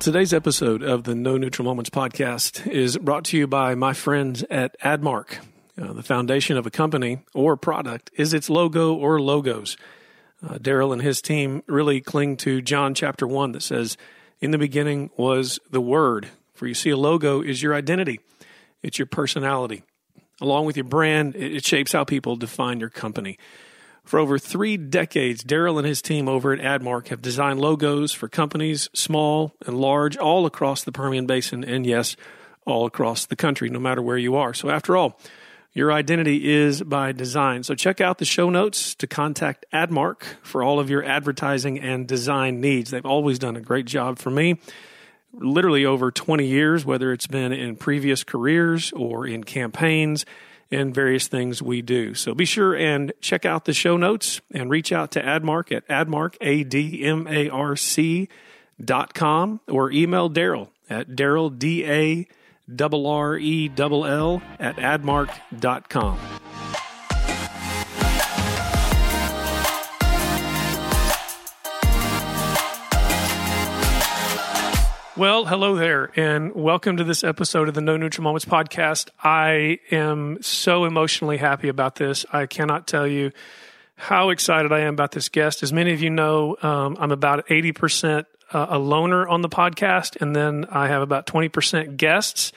Today's episode of the No Neutral Moments podcast is brought to you by my friends at Admarc. Uh, the foundation of a company or product is its logo or logos. Uh, Darrell and his team really cling to John chapter 1 that says, In the beginning was the Word. For you see, a logo is your identity, it's your personality. Along with your brand, it shapes how people define your company. For over three decades, Darrell and his team over at Admarc have designed logos for companies, small and large, all across the Permian Basin, and yes, all across the country, no matter where you are. So, after all, your identity is by design. So, check out the show notes to contact Admarc for all of your advertising and design needs. They've always done a great job for me. Literally over 20 years, whether it's been in previous careers or in campaigns and various things we do. So be sure and check out the show notes and reach out to Admarc at Admarc, A-D-M-A-R-C dot com or email Darrell at Darrell, D-A-R-R-E-L-L at admarc Well, hello there, and welcome to this episode of the No Neutral Moments podcast. I am so emotionally happy about this. I cannot tell you how excited I am about this guest. As many of you know, um, I'm about 80% uh, a loner on the podcast, and then I have about 20% guests.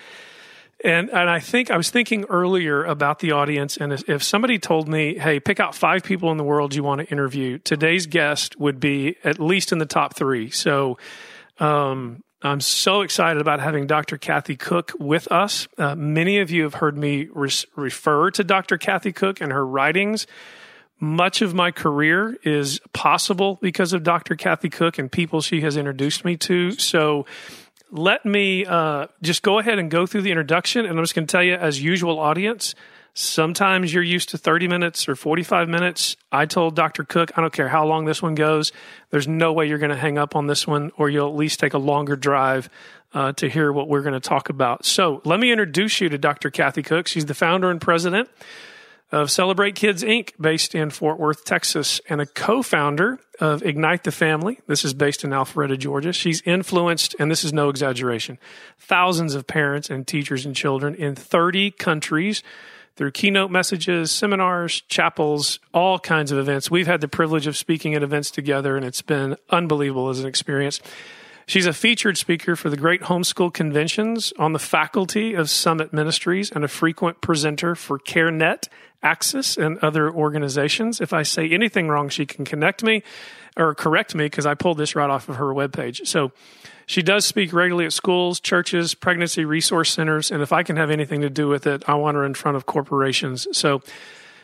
And and I think I was thinking earlier about the audience, and if, somebody told me, "Hey, pick out five people in the world you want to interview," today's guest would be at least in the top three. So, um, I'm so excited about having Dr. Kathy Cook with us. Uh, many of you have heard me refer to Dr. Kathy Cook and her writings. Much of my career is possible because of Dr. Kathy Cook and people she has introduced me to. So let me uh, just go ahead and go through the introduction. And I'm just going to tell you, as usual, audience, Sometimes you're used to 30 minutes or 45 minutes. I told Dr. Cook, I don't care how long this one goes, there's no way you're going to hang up on this one, or you'll at least take a longer drive uh, to hear what we're going to talk about. So let me introduce you to Dr. Kathy Cook. She's the founder and president of Celebrate Kids Inc., based in Fort Worth, Texas, and a co founder of Ignite the Family. This is based in Alpharetta, Georgia. She's influenced, and this is no exaggeration, thousands of parents and teachers and children in 30 countries through keynote messages, seminars, chapels, all kinds of events. We've had the privilege of speaking at events together, and it's been unbelievable as an experience. She's a featured speaker for the Great Homeschool Conventions on the faculty of Summit Ministries and a frequent presenter for CareNet, Access, and other organizations. If I say anything wrong, she can connect me or correct me because I pulled this right off of her webpage. So she does speak regularly at schools, churches, pregnancy resource centers, and if I can have anything to do with it, I want her in front of corporations. So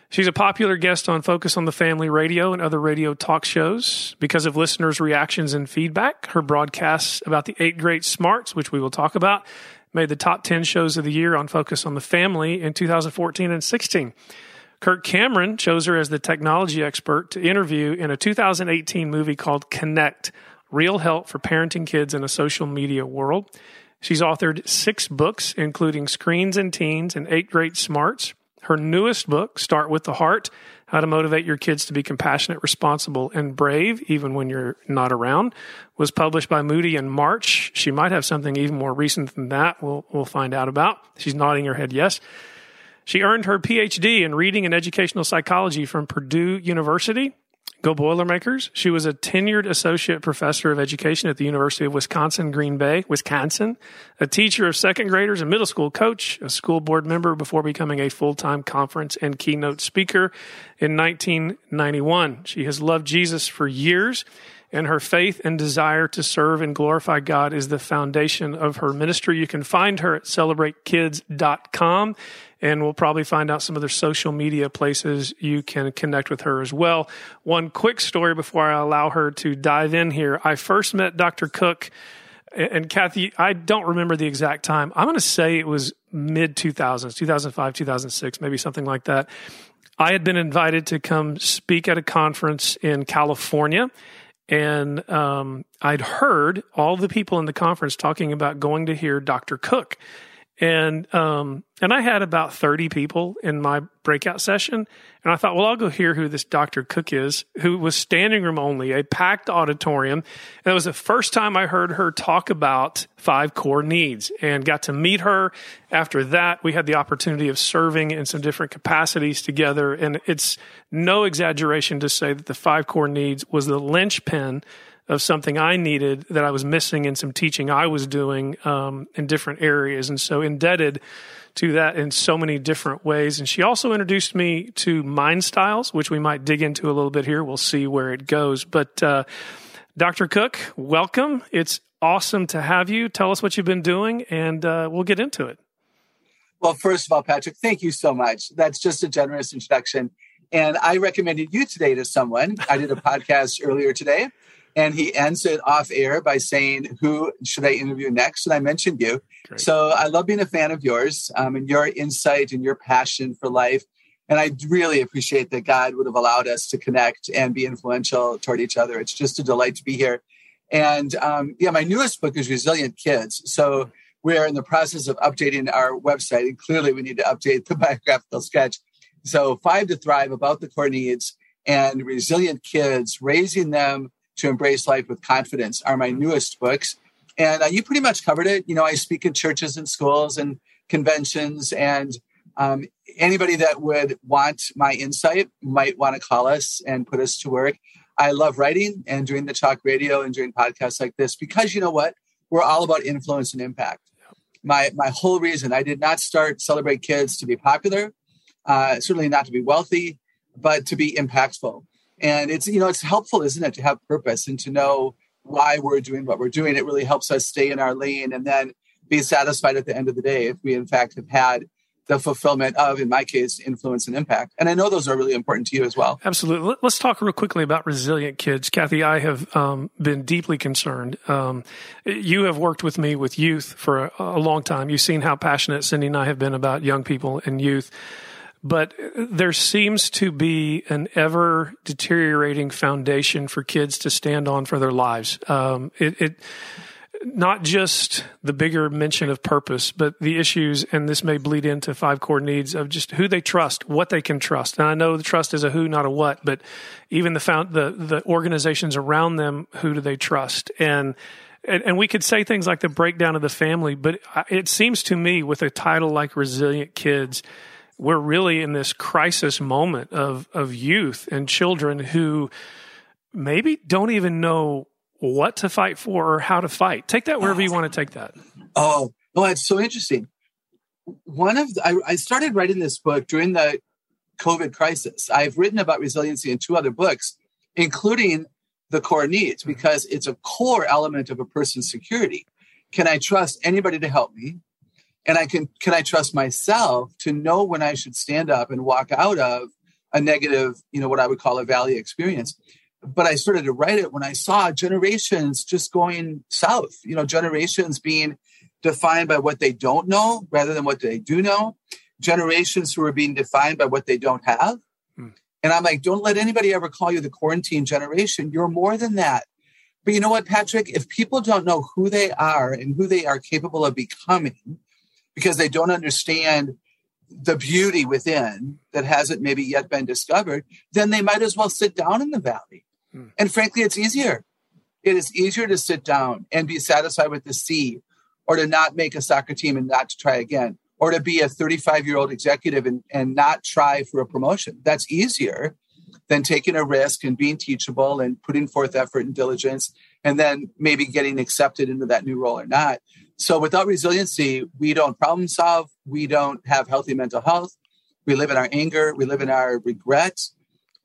she's a popular guest on Focus on the Family Radio and other radio talk shows. Because of listeners' reactions and feedback, her broadcasts about the eight great smarts, which we will talk about, made the top 10 shows of the year on Focus on the Family in 2014 and 16. Kirk Cameron chose her as the technology expert to interview in a 2018 movie called Connect Real Help for Parenting Kids in a Social Media World. She's authored six books, including Screens and Teens and Eight Great Smarts. Her newest book, Start with the Heart How to Motivate Your Kids to Be Compassionate, Responsible, and Brave, even when you're not around, was published by Moody in March. She might have something even more recent than that. We'll, we'll find out about. She's nodding her head yes. She earned her PhD in reading and educational psychology from Purdue University Go Boilermakers. She was a tenured associate professor of education at the University of Wisconsin Green Bay, Wisconsin, a teacher of second graders, and middle school coach, a school board member before becoming a full time conference and keynote speaker in 1991. She has loved Jesus for years and her faith and desire to serve and glorify God is the foundation of her ministry. You can find her at celebratekids.com and we'll probably find out some other social media places you can connect with her as well. One quick story before I allow her to dive in here. I first met Dr. Cook and Kathy, I don't remember the exact time. I'm going to say it was mid 2000s, 2005, 2006, maybe something like that. I had been invited to come speak at a conference in California and um, I'd heard all the people in the conference talking about going to hear Dr. Cook. And um, and I had about 30 people in my breakout session. And I thought, well, I'll go hear who this Dr. Cook is, who was standing room only, a packed auditorium. And it was the first time I heard her talk about five core needs and got to meet her. After that, we had the opportunity of serving in some different capacities together. And it's no exaggeration to say that the five core needs was the linchpin of something I needed that I was missing in some teaching I was doing um, in different areas. And so indebted to that in so many different ways. And she also introduced me to mind styles, which we might dig into a little bit here. We'll see where it goes. But uh, Dr. Cook, welcome. It's awesome to have you. Tell us what you've been doing, and uh, we'll get into it. Well, first of all, Patrick, thank you so much. That's just a generous introduction. And I recommended you today to someone. I did a podcast earlier today and he ends it off air by saying, "Who should I interview next?" And I mentioned you. Great. So I love being a fan of yours um, and your insight and your passion for life. And I really appreciate that God would have allowed us to connect and be influential toward each other. It's just a delight to be here. And um, yeah, my newest book is Resilient Kids. So we're in the process of updating our website, and clearly we need to update the biographical sketch. So, Five to Thrive about the core needs and resilient kids, raising them to Embrace Life with Confidence are my newest books. And uh, you pretty much covered it. You know, I speak in churches and schools and conventions, and um, anybody that would want my insight might want to call us and put us to work. I love writing and doing the talk radio and doing podcasts like this because you know what? We're all about influence and impact. My my whole reason I did not start Celebrate Kids to be popular, uh, certainly not to be wealthy, but to be impactful. And it's, you know, it's helpful, isn't it, to have purpose and to know why we're doing what we're doing. It really helps us stay in our lane and then be satisfied at the end of the day if we, in fact, have had the fulfillment of, in my case, influence and impact. And I know those are really important to you as well. Absolutely. Let's talk real quickly about resilient kids. Kathy, I have um, been deeply concerned. Um, you have worked with me with youth for a, a long time. You've seen how passionate Cindy and I have been about young people and youth but there seems to be an ever deteriorating foundation for kids to stand on for their lives. Um, it, it, not just the bigger mention of purpose, but the issues, and this may bleed into five core needs of just who they trust, what they can trust. And I know the trust is a who, not a what, but even the found, the the organizations around them, who do they trust? And and, and we could say things like the breakdown of the family, but it seems to me with a title like Resilient Kids we're really in this crisis moment of of youth and children who maybe don't even know what to fight for or how to fight. Take that wherever you want to take that. Oh, oh, it's so interesting. One of the, I, I started writing this book during the COVID crisis. I've written about resiliency in two other books, including the core needs, mm-hmm. because it's a core element of a person's security. Can I trust anybody to help me? And I can can I trust myself to know when I should stand up and walk out of a negative, you know, what I would call a valley experience. But I started to write it when I saw generations just going south, you know, generations being defined by what they don't know rather than what they do know, generations who are being defined by what they don't have. Hmm. And I'm like, don't let anybody ever call you the quarantine generation. You're more than that. But you know what, Patrick? If people don't know who they are and who they are capable of becoming, because they don't understand the beauty within that hasn't maybe yet been discovered, then they might as well sit down in the valley. Hmm. And frankly, it's easier. It is easier to sit down and be satisfied with the C or to not make a soccer team and not to try again or to be a 35 year old executive and, and not try for a promotion. That's easier than taking a risk and being teachable and putting forth effort and diligence and then maybe getting accepted into that new role or not. So without resiliency, we don't problem solve. We don't have healthy mental health. We live in our anger. We live in our regrets.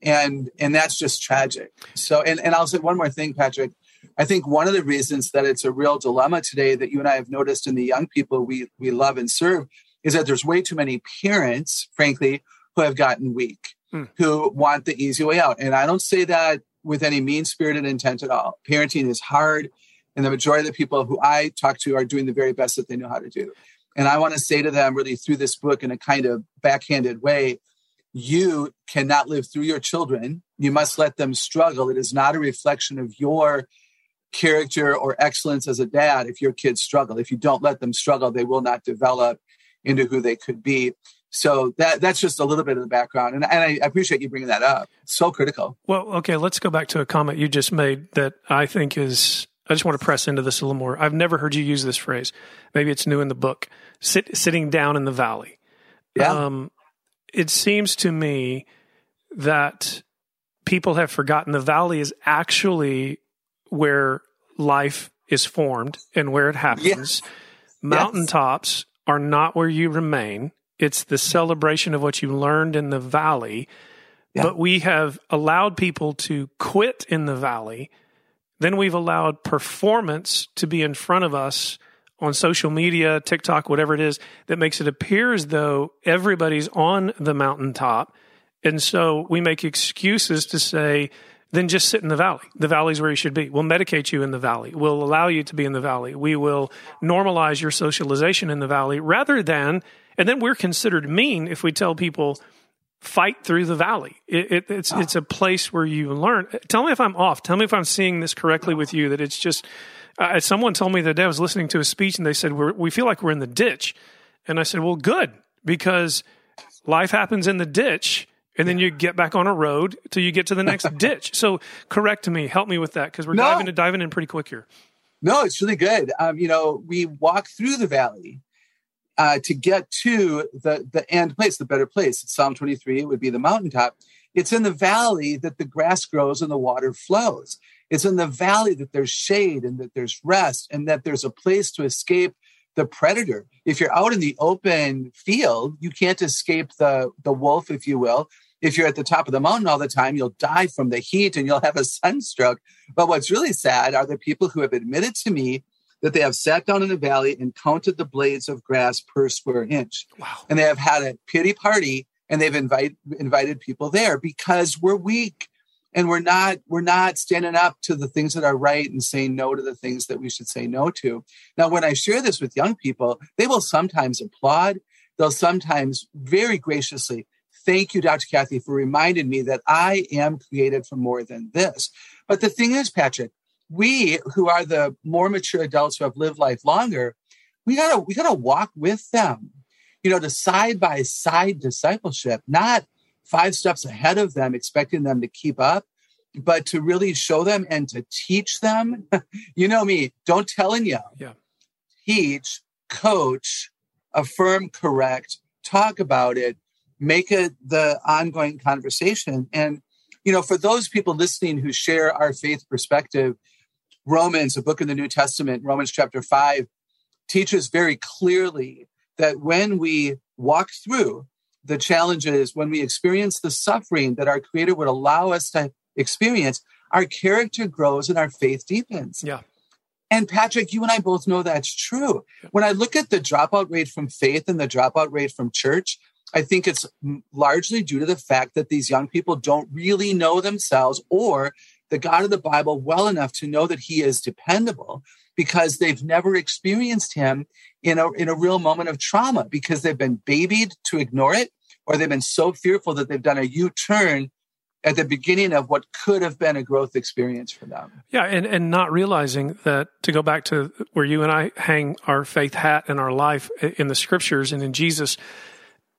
And, and that's just tragic. So, and, and I'll say one more thing, Patrick. I think one of the reasons that it's a real dilemma today that you and I have noticed in the young people we, we love and serve is that there's way too many parents, frankly, who have gotten weak, hmm. who want the easy way out. And I don't say that with any mean spirited intent at all. Parenting is hard. And the majority of the people who I talk to are doing the very best that they know how to do. And I want to say to them, really, through this book in a kind of backhanded way, you cannot live through your children. You must let them struggle. It is not a reflection of your character or excellence as a dad if your kids struggle. If you don't let them struggle, they will not develop into who they could be. So that that's just a little bit of the background, and, and I appreciate you bringing that up. so critical. Well, okay, let's go back to a comment you just made that I think is. I just want to press into this a little more. I've never heard you use this phrase. Maybe it's new in the book. Sit, sitting down in the valley. Yeah. Um, it seems to me that people have forgotten the valley is actually where life is formed and where it happens. Yes. Mountaintops are not where you remain. It's the celebration of what you learned in the valley. Yeah. But we have allowed people to quit in the valley. Then we've allowed performance to be in front of us on social media, TikTok, whatever it is, that makes it appear as though everybody's on the mountaintop. And so we make excuses to say, then just sit in the valley. The valley's where you should be. We'll medicate you in the valley. We'll allow you to be in the valley. We will normalize your socialization in the valley rather than, and then we're considered mean if we tell people, fight through the valley. It, it, it's, it's a place where you learn. Tell me if I'm off. Tell me if I'm seeing this correctly with you, that it's just, uh, someone told me the day I was listening to a speech and they said, we're, we feel like we're in the ditch. And I said, well, good, because life happens in the ditch and then you get back on a road till you get to the next ditch. So correct me, help me with that because we're No. diving, in, diving in pretty quick here. No, it's really good. Um, you know, we walk through the valley uh, to get to the the end place, the better place. Psalm 23 it would be the mountaintop. It's in the valley that the grass grows and the water flows. It's in the valley that there's shade and that there's rest and that there's a place to escape the predator. If you're out in the open field, you can't escape the the wolf, if you will. If you're at the top of the mountain all the time, you'll die from the heat and you'll have a sunstroke. But what's really sad are the people who have admitted to me that they have sat down in the valley and counted the blades of grass per square inch. Wow. And they have had a pity party and they've invite, invited people there because we're weak and we're not we're not standing up to the things that are right and saying no to the things that we should say no to. Now when I share this with young people, they will sometimes applaud, they'll sometimes very graciously Thank you, Dr. Kathy, for reminding me that I am created for more than this. But the thing is, Patrick, we who are the more mature adults who have lived life longer, we gotta we gotta walk with them, you know, to side by side discipleship, not five steps ahead of them, expecting them to keep up, but to really show them and to teach them. you know me, don't tell and yell. Yeah. Teach, coach, affirm, correct, talk about it, make it the ongoing conversation. And, you know, for those people listening who share our faith perspective, Romans, a book in the New Testament, Romans chapter 5, teaches very clearly that when we walk through the challenges, when we experience the suffering that our Creator would allow us to experience, our character grows and our faith deepens. Yeah. And Patrick, you and I both know that's true. When I look at the dropout rate from faith and the dropout rate from church, I think it's largely due to the fact that these young people don't really know themselves or the God of the Bible well enough to know that He is dependable because they've never experienced Him in a, in a real moment of trauma because they've been babied to ignore it or they've been so fearful that they've done a U turn at the beginning of what could have been a growth experience for them. Yeah, and, and not realizing that to go back to where you and I hang our faith hat in our life in the scriptures and in Jesus,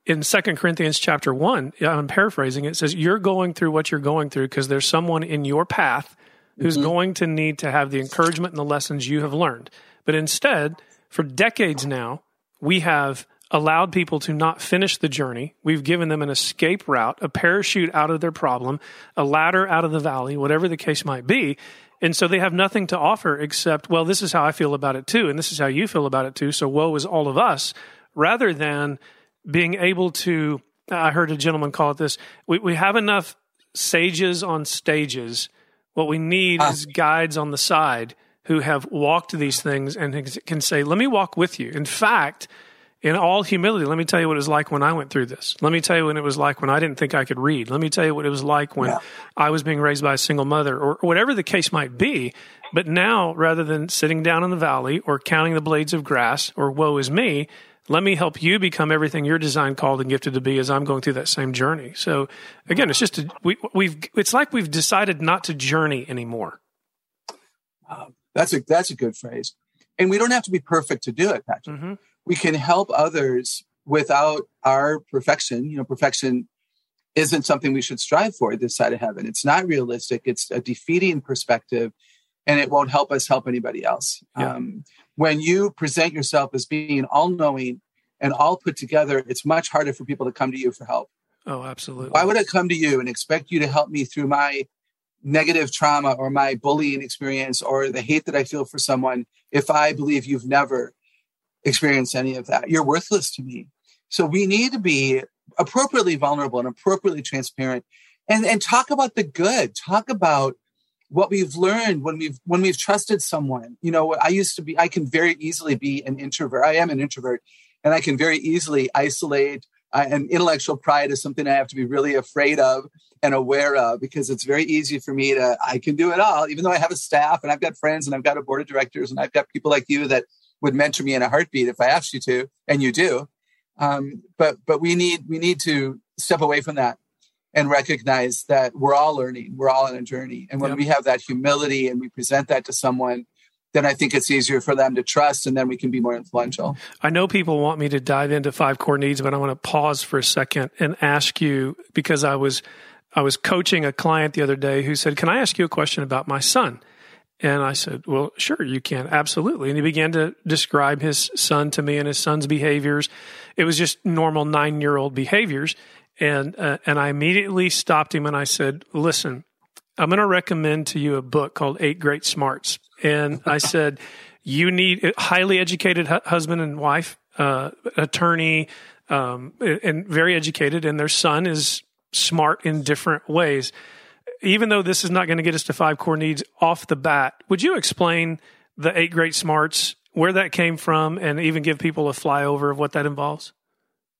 in Second Corinthians chapter 1, I'm paraphrasing, it says, You're going through what you're going through because there's someone in your path who's Mhm. going to need to have the encouragement and the lessons you have learned. But instead, for decades now, we have allowed people to not finish the journey. We've given them an escape route, a parachute out of their problem, a ladder out of the valley, whatever the case might be. And so they have nothing to offer except, well, this is how I feel about it too, and this is how you feel about it too. So woe is all of us, rather than being able to. I heard a gentleman call it this. We, we have enough sages on stages. What we need Ah. is guides on the side who have walked these things and can say, let me walk with you. In fact, in all humility, let me tell you what it was like when I went through this. Let me tell you what it was like when I didn't think I could read. Let me tell you what it was like when Yeah. I was being raised by a single mother or, or whatever the case might be. But now, rather than sitting down in the valley or counting the blades of grass or woe is me, let me help you become everything you're designed, called, and gifted to be as I'm going through that same journey. So again, it's just a, we, we've it's like we've decided not to journey anymore. That's a that's a good phrase. And we don't have to be perfect to do it, Patrick. Mm-hmm. We can help others without our perfection. You know, perfection isn't something we should strive for this side of heaven. It's not realistic. It's a defeating perspective, and it won't help us help anybody else. Yeah. Um, when you present yourself as being all knowing and all put together, it's much harder for people to come to you for help. Oh, absolutely. Why would I come to you and expect you to help me through my negative trauma or my bullying experience or the hate that I feel for someone if I believe you've never experienced any of that? You're worthless to me. So we need to be appropriately vulnerable and appropriately transparent and, and talk about the good. Talk about what we've learned when we've when we've trusted someone. You know, I used to be I can very easily be an introvert. I am an introvert and I can very easily isolate uh, and intellectual pride is something I have to be really afraid of and aware of because it's very easy for me to I can do it all even though I have a staff and I've got friends and I've got a board of directors and I've got people like you that would mentor me in a heartbeat if I asked you to and you do um, but but we need we need to step away from that and recognize that we're all learning we're all on a journey and when yep. we have that humility and we present that to someone then I think it's easier for them to trust and then we can be more influential. I know people want me to dive into five core needs, but I want to pause for a second and ask you because I was I was coaching a client the other day who said, "Can I ask you a question about my son?" And I said, "Well, sure, you can. Absolutely." And he began to describe his son to me and his son's behaviors. It was just normal 9-year-old behaviors. And uh, and I immediately stopped him and I said, "Listen, I'm going to recommend to you a book called Eight Great Smarts and I said, "You need a highly educated hu- husband and wife, uh, attorney, um, and very educated, and their son is smart in different ways." Even though this is not going to get us to five core needs off the bat, would you explain the eight great smarts, where that came from, and even give people a flyover of what that involves?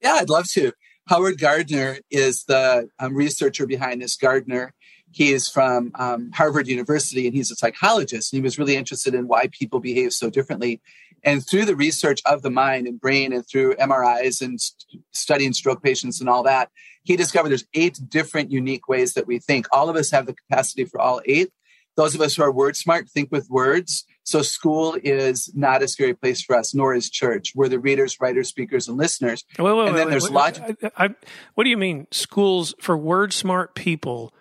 Yeah, I'd love to. Howard Gardner is the um, researcher behind this. Gardner he is from um, Harvard University and he's a psychologist. And he was really interested in why people behave so differently. And through the research of the mind and brain and through MRIs and st- studying stroke patients and all that, he discovered there's eight different unique ways that we think. All of us have the capacity for all eight. Those of us who are word smart think with words. So school is not a scary place for us, nor is church. We're the readers, writers, speakers, and listeners. Wait, wait, and then wait, there's logic. I, I, what do you mean? Schools for word smart people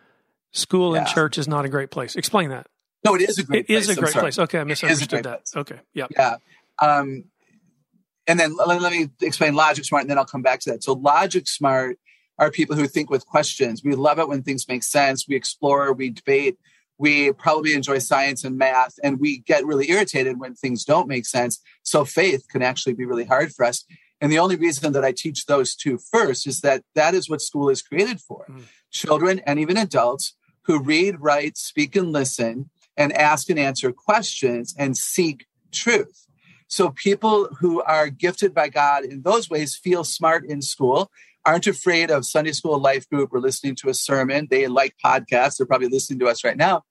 School yeah. and church is not a great place. Explain that. No, it is a great. It place. is a great place. Okay, I misunderstood that. Place. Okay, yeah, yeah. Um, and then let, let me explain logic smart, and then I'll come back to that. So logic smart are people who think with questions. We love it when things make sense. We explore, we debate. We probably enjoy science and math, and we get really irritated when things don't make sense. So faith can actually be really hard for us. And the only reason that I teach those two first is that that is what school is created for. Mm. Children and even adults who read, write, speak, and listen, and ask and answer questions and seek truth. So people who are gifted by God in those ways feel smart in school, aren't afraid of Sunday school life group or listening to a sermon. They like podcasts. They're probably listening to us right now.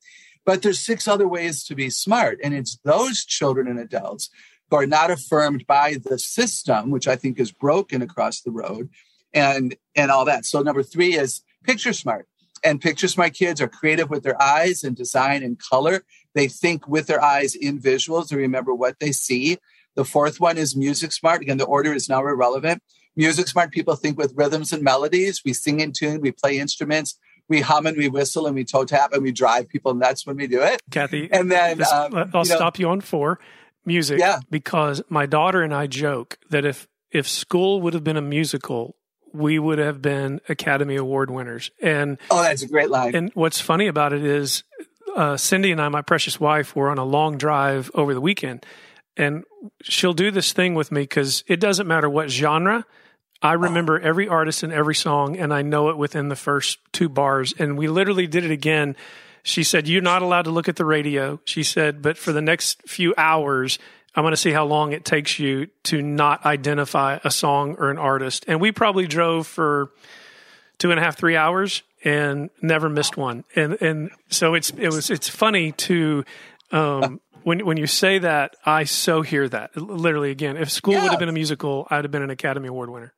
But there's six other ways to be smart. And it's those children and adults who are not affirmed by the system, which I think is broken across the road and and all that. So number three is picture smart. And Picture Smart kids are creative with their eyes and design and color. They think with their eyes in visuals and remember what they see. The fourth one is Music Smart. Again, the order is now irrelevant. Music Smart people think with rhythms and melodies. We sing in tune, we play instruments, we hum and we whistle and we toe tap and we drive people and that's when we do it. Kathy, and then this, um, I'll you know, stop you on four music yeah. because my daughter and I joke that if if school would have been a musical, we would have been Academy Award winners. And oh, that's a great line. And what's funny about it is uh, Cindy and I, my precious wife, were on a long drive over the weekend, and she'll do this thing with me because it doesn't matter what genre. I remember every artist and every song, and I know it within the first two bars. And we literally did it again. She said, You're not allowed to look at the radio. She said, But for the next few hours, I'm going to see how long it takes you to not identify a song or an artist. And we probably drove for two and a half, three hours and never missed one. And and so it's it was it's funny to um, when when you say that, I so hear that literally again. If school yeah. would have been a musical, I'd have been an Academy Award winner.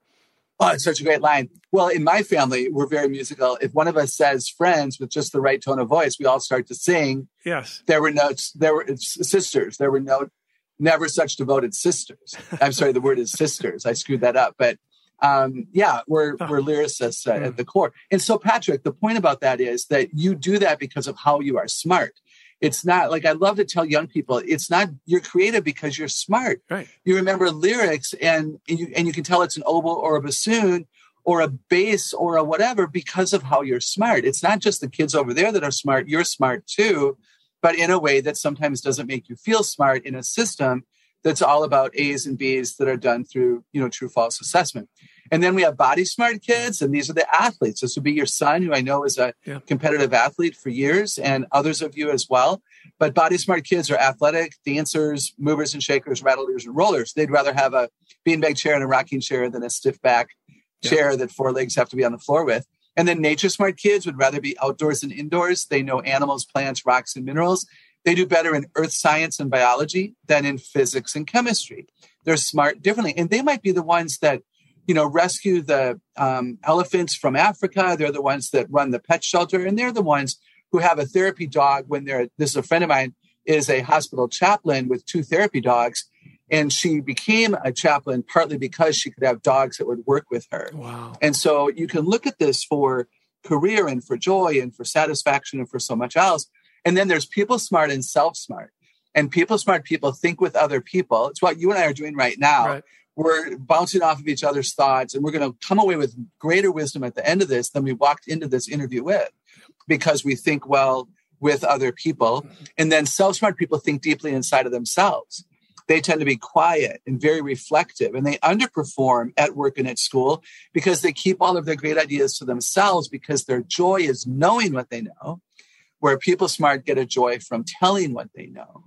Oh, it's such a great line. Well, in my family, we're very musical. If one of us says friends with just the right tone of voice, we all start to sing. Yes. There were no, there were sisters. There were no, never such devoted sisters. I'm sorry, the word is sisters. I screwed that up. But um, yeah, we're, we're lyricists uh, at the core. And so, Patrick, the point about that is that you do that because of how you are smart. It's not like I love to tell young people, it's not you're creative because you're smart. Right. You remember lyrics and, and you and you can tell it's an oboe or a bassoon or a bass or a whatever because of how you're smart. It's not just the kids over there that are smart, you're smart too, but in a way that sometimes doesn't make you feel smart in a system that's all about A's and B's that are done through, you know, true false assessment. And then we have body smart kids, and these are the athletes. This would be your son, who I know is a yeah. competitive athlete for years, and others of you as well. But body smart kids are athletic, dancers, movers and shakers, rattlers and rollers. They'd rather have a beanbag chair and a rocking chair than a stiff back yeah. chair that four legs have to be on the floor with. And then nature smart kids would rather be outdoors than indoors. They know animals, plants, rocks, and minerals. They do better in earth science and biology than in physics and chemistry. They're smart differently. And they might be the ones that, you know, rescue the um, elephants from Africa. They're the ones that run the pet shelter. And they're the ones who have a therapy dog when they're, this is a friend of mine, is a hospital chaplain with two therapy dogs. And she became a chaplain partly because she could have dogs that would work with her. Wow. And so you can look at this for career and for joy and for satisfaction and for so much else. And then there's people smart and self smart. And people smart people think with other people. It's what you and I are doing right now. Right. We're bouncing off of each other's thoughts, and we're going to come away with greater wisdom at the end of this than we walked into this interview with because we think well with other people. And then self smart people think deeply inside of themselves. They tend to be quiet and very reflective, and they underperform at work and at school because they keep all of their great ideas to themselves because their joy is knowing what they know where people smart get a joy from telling what they know.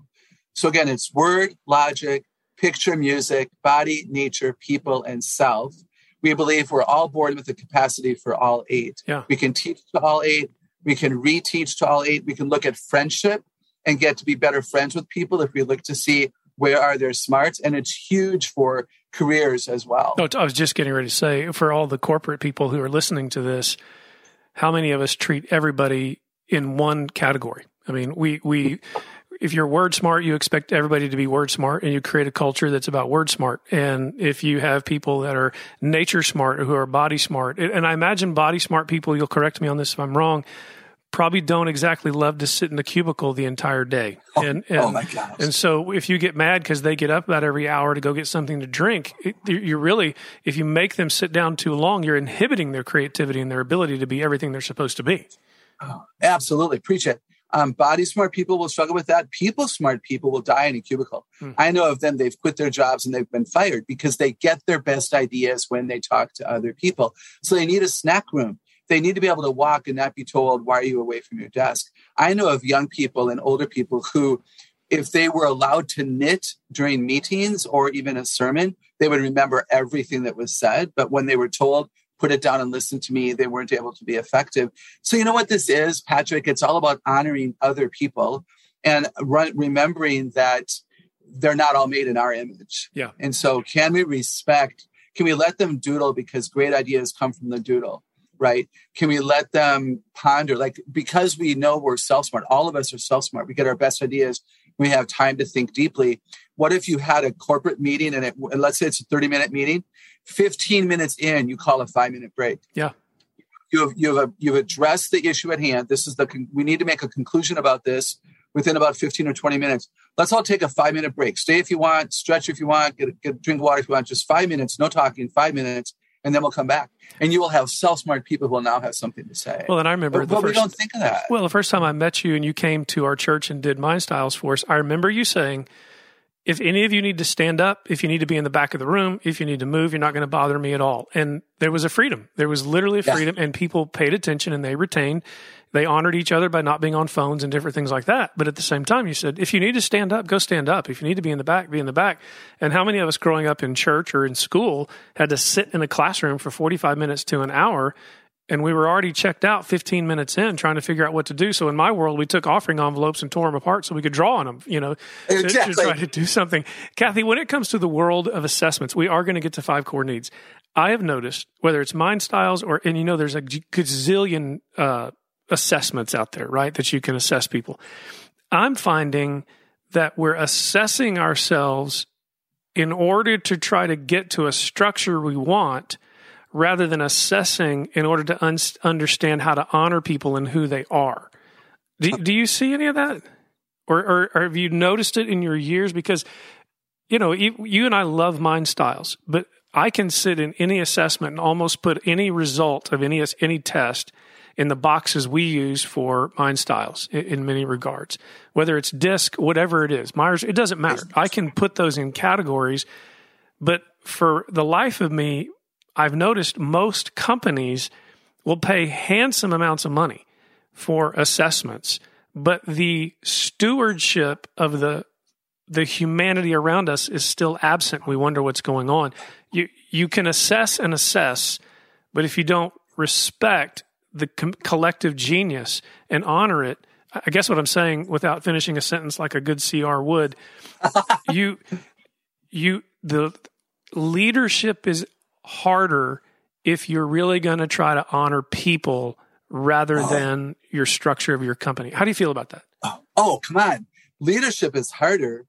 So again, it's word, logic, picture, music, body, nature, people, and self. We believe we're all born with the capacity for all eight. Yeah. We can teach to all eight. We can reteach to all eight. We can look at friendship and get to be better friends with people if we look to see where are their smarts. And it's huge for careers as well. No, I was just getting ready to say for all the corporate people who are listening to this, how many of us treat everybody in one category. I mean, we we if you're word smart, you expect everybody to be word smart and you create a culture that's about word smart. And if you have people that are nature smart or who are body smart, and I imagine body smart people, you'll correct me on this if I'm wrong, probably don't exactly love to sit in the cubicle the entire day. Oh, and, oh and, oh my gosh. And so if you get mad because they get up about every hour to go get something to drink, it, you're really, if you make them sit down too long, you're inhibiting their creativity and their ability to be everything they're supposed to be. Oh, absolutely. Preach it. Um, body smart people will struggle with that. People smart people will die in a cubicle. Hmm. I know of them, they've quit their jobs and they've been fired because they get their best ideas when they talk to other people. So they need a snack room. They need to be able to walk and not be told, why are you away from your desk? I know of young people and older people who, if they were allowed to knit during meetings or even a sermon, they would remember everything that was said. But when they were told, put it down and listen to me, they weren't able to be effective. So, you know what this is, Patrick? It's all about honoring other people and re- remembering that they're not all made in our image. Yeah. And so, can we respect? Can we let them doodle because great ideas come from the doodle? Right? Can we let them ponder? Like, because we know we're self smart, all of us are self smart. We get our best ideas. We have time to think deeply. What if you had a corporate meeting and, it, and let's say it's a 30 minute meeting 15 minutes in, you call a five minute break. Yeah. You have, you have, a, you've addressed the issue at hand. This is the, we need to make a conclusion about this within about 15 or 20 minutes. Let's all take a five minute break. Stay if you want, stretch if you want, get, get drink water if you want, just five minutes, no talking, five minutes, and then we'll come back. And you will have self smart people who will now have something to say. Well, and I remember but, the but first, we don't think of that. Well, the first time I met you and you came to our church and did Mind Styles for us, I remember you saying, if any of you need to stand up, if you need to be in the back of the room, if you need to move, you're not going to bother me at all. And there was a freedom. There was literally a freedom, yeah. and people paid attention and they retained. They honored each other by not being on phones and different things like that. But at the same time, you said, if you need to stand up, go stand up. If you need to be in the back, be in the back. And how many of us growing up in church or in school had to sit in a classroom for 45 minutes to an hour and we were already checked out 15 minutes in trying to figure out what to do. So in my world, we took offering envelopes and tore them apart so we could draw on them, you know, exactly. to, to try to do something. Kathy, when it comes to the world of assessments, we are going to get to five core needs. I have noticed whether it's mind styles or, and you know, there's a gazillion uh, assessments out there, right? That you can assess people. I'm finding that we're assessing ourselves in order to try to get to a structure we want rather than assessing in order to un- understand how to honor people and who they are. Do, do you see any of that? Or, or, or, have you noticed it in your years? Because, you know, you, you and I love mind styles, but I can sit in any assessment and almost put any result of any any test in the boxes we use for mind styles in, in many regards. Whether it's DISC, whatever it is, Myers, it doesn't matter. I can put those in categories, but for the life of me, I've noticed most companies will pay handsome amounts of money for assessments, but the stewardship of the the humanity around us is still absent. We wonder what's going on. You you can assess and assess, but if you don't respect the com- collective genius and honor it, I guess what I'm saying without finishing a sentence like a good CR would, you you the leadership is harder if you're really going to try to honor people rather oh. than your structure of your company. How do you feel about that? Oh, oh, come on. Leadership is harder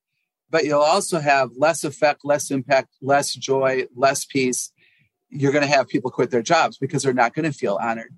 but you'll also have less effect, less impact, less joy, less peace. You're going to have people quit their jobs because they're not going to feel honored.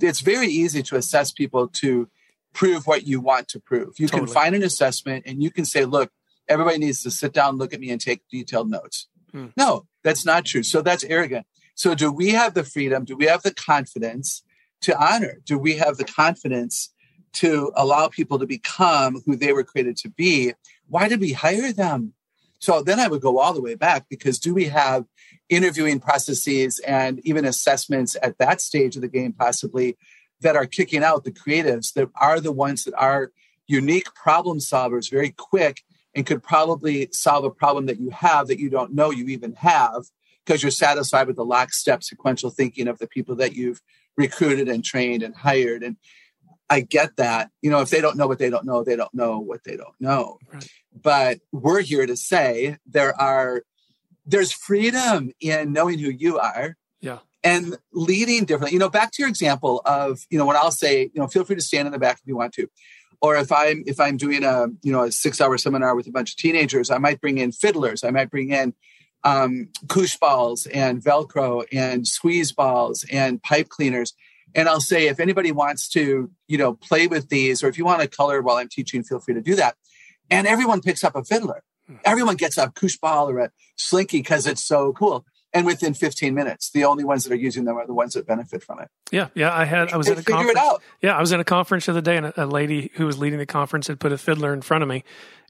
It's very easy to assess people to prove what you want to prove. You totally. can find an assessment and you can say, look, everybody needs to sit down, look at me, and take detailed notes. Hmm. No, that's not true. So that's arrogant. So, do we have the freedom? Do we have the confidence to honor? Do we have the confidence to allow people to become who they were created to be why did we hire them? So then I would go all the way back because do we have interviewing processes and even assessments at that stage of the game, possibly that are kicking out the creatives that are the ones that are unique problem solvers very quick and could probably solve a problem that you have that you don't know you even have because you're satisfied with the lockstep sequential thinking of the people that you've recruited and trained and hired. And I get that. You know, if they don't know what they don't know, they don't know what they don't know. Right. But we're here to say there are there's freedom in knowing who you are. Yeah. And leading differently. You know, back to your example of, you know, when I'll say, you know, feel free to stand in the back if you want to. Or if I'm if I'm doing a, you know, a six hour seminar with a bunch of teenagers, I might bring in fiddlers. I might bring in um, koosh balls and Velcro and squeeze balls and pipe cleaners and I'll say, if anybody wants to, you know, play with these, or if you want to color while I'm teaching, feel free to do that. And everyone picks up a fiddler. Hmm. Everyone gets a koosh ball or a slinky because it's so cool. And within 15 minutes, the only ones that are using them are the ones that benefit from it. Yeah, yeah. I had I was at a conference. Yeah, I was in a conference the other day, and a, a, lady who was leading the conference had put a fiddler in front of me.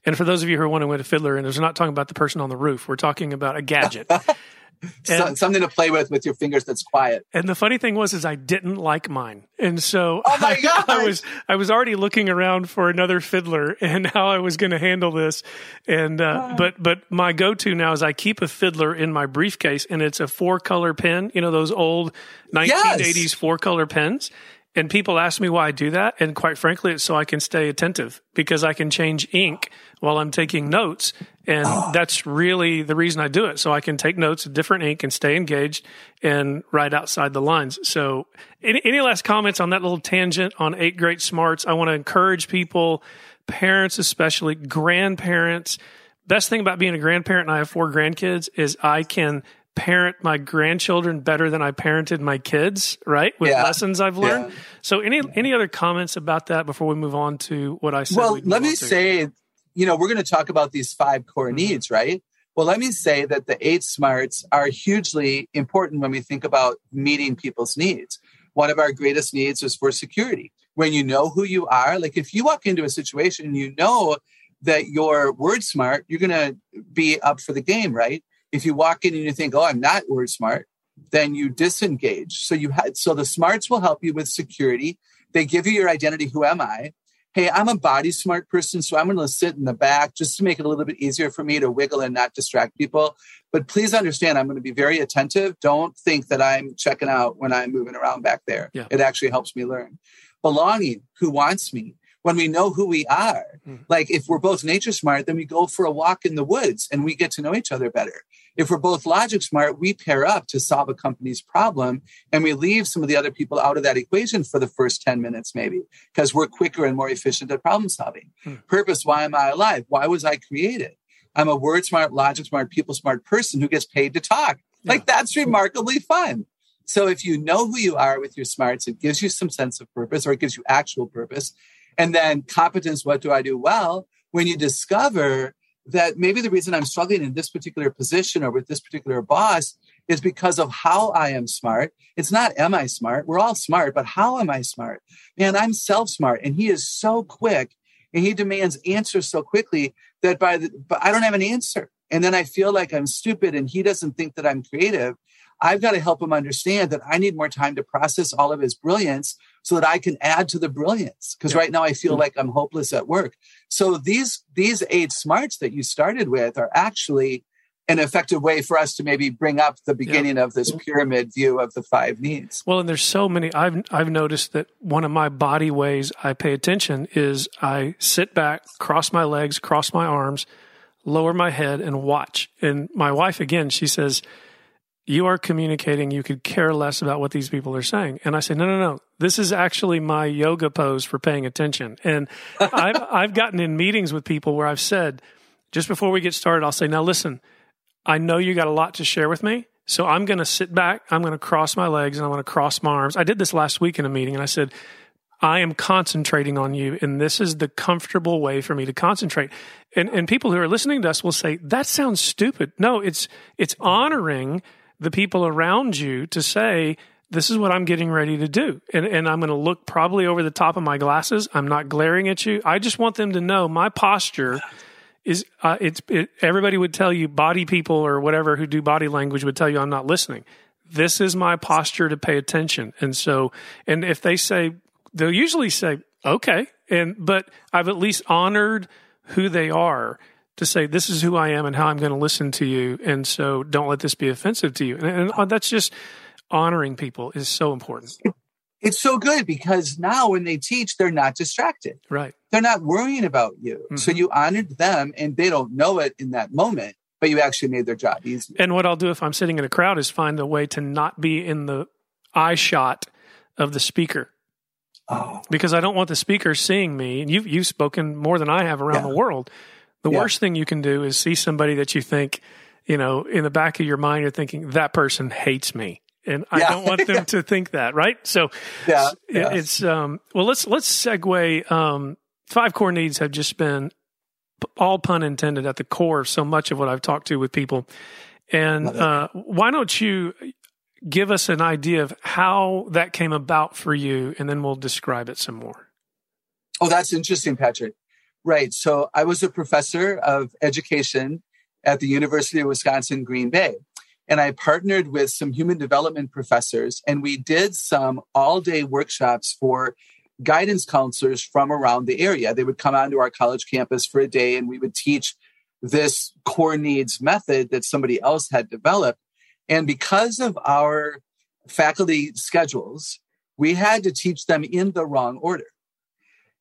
And for those of you who are wondering what a fiddler is, we're not talking about the person on the roof. We're talking about a gadget. And, something to play with with your fingers that's quiet. And the funny thing was, is I didn't like mine, and so oh my God. I, I was I was already looking around for another fiddler and how I was going to handle this. And uh, but but my go to now is I keep a fiddler in my briefcase, and it's a four color pen. You know those old 1980s yes. four color pens. And people ask me why I do that. And quite frankly, it's so I can stay attentive because I can change ink while I'm taking notes. And oh. that's really the reason I do it. So I can take notes of different ink and stay engaged and write outside the lines. So any, any last comments on that little tangent on eight great smarts? I want to encourage people, parents, especially grandparents. Best thing about being a grandparent, and I have four grandkids, is I can parent my grandchildren better than I parented my kids, right? With yeah. lessons I've learned. Yeah. So any any other comments about that before we move on to what I said? Well, let me say, you know, we're going to talk about these five core mm-hmm. needs, right? Well, let me say that the eight smarts are hugely important when we think about meeting people's needs. One of our greatest needs is for security. When you know who you are, like if you walk into a situation and you know that you're word smart, you're going to be up for the game, right? If you walk in and you think, "Oh, I'm not word smart," then you disengage. So you had so the smarts will help you with security. They give you your identity. Who am I? hey, I'm a body smart person, so I'm going to sit in the back just to make it a little bit easier for me to wiggle and not distract people. But please understand, I'm going to be very attentive. Don't think that I'm checking out when I'm moving around back there. Yeah. It actually helps me learn. Belonging, who wants me? When we know who we are, Mm. like if we're both nature smart, then we go for a walk in the woods and we get to know each other better. If we're both logic smart, we pair up to solve a company's problem and we leave some of the other people out of that equation for the first 10 minutes, maybe, because we're quicker and more efficient at problem solving. Hmm. Purpose why am I alive? Why was I created? I'm a word smart, logic smart, people smart person who gets paid to talk. Like that's remarkably fun. So if you know who you are with your smarts, it gives you some sense of purpose or it gives you actual purpose. And then competence, what do I do well? When you discover that maybe the reason I'm struggling in this particular position or with this particular boss is because of how I am smart. It's not am I smart? We're all smart, but how am I smart? Man, I'm self smart and he is so quick and he demands answers so quickly that by the but I don't have an answer. And then I feel like I'm stupid and he doesn't think that I'm creative. I've got to help him understand that I need more time to process all of his brilliance so that I can add to the brilliance. Because Yeah. right now I feel mm. like I'm hopeless at work. So these these eight smarts that you started with are actually an effective way for us to maybe bring up the beginning of this pyramid view of the five needs. Well, and there's so many. I've I've noticed that one of my body ways I pay attention is I sit back, cross my legs, cross my arms, lower my head, and watch. And my wife again, she says, "You are communicating. You could care less about what these people are saying." And I say, "No, no, no. This is actually my yoga pose for paying attention." And I've I've gotten in meetings with people where I've said, just before we get started, I'll say, "Now listen." I know you got a lot to share with me. So I'm going to sit back, I'm going to cross my legs, and I'm going to cross my arms. I did this last week in a meeting, and I said, I am concentrating on you, and this is the comfortable way for me to concentrate. And, and people who are listening to us will say, That sounds stupid. No, it's, it's honoring the people around you to say, this is what I'm getting ready to do. And, and I'm going to look probably over the top of my glasses. I'm not glaring at you. I just want them to know my posture is uh, it's it, everybody would tell you body people or whatever who do body language would tell you I'm not listening. This is my posture to pay attention. And so and if they say they'll usually say okay and but I've at least honored who they are to say this is who I am and how I'm going to listen to you and so don't let this be offensive to you. And, and that's just honoring people is so important. It's so good because now when they teach, they're not distracted. Right. They're not worrying about you. So Mhm. you honored them and they don't know it in that moment, but you actually made their job easier. And what I'll do if I'm sitting in a crowd is find a way to not be in the eye shot of the speaker Oh, because I don't want the speaker seeing me. And you've you've spoken more than I have around Yeah. the world. The Yeah. worst thing you can do is see somebody that you think, you know, in the back of your mind, you're thinking that person hates me, and I don't want them to think that, right? So yeah. it- yeah. it's um, well, let's let's segue. Um, five core needs have just been all pun intended at the core of so much of what I've talked to with people. And uh, why don't you give us an idea of how that came about for you, and then we'll describe it some more. Oh, that's interesting, Patrick. Right. So I was a professor of education at the University of Wisconsin Green Bay. And I partnered with some human development professors, and we did some all day workshops for guidance counselors from around the area. They would come onto our college campus for a day, and we would teach this core needs method that somebody else had developed. And because of our faculty schedules, we had to teach them in the wrong order.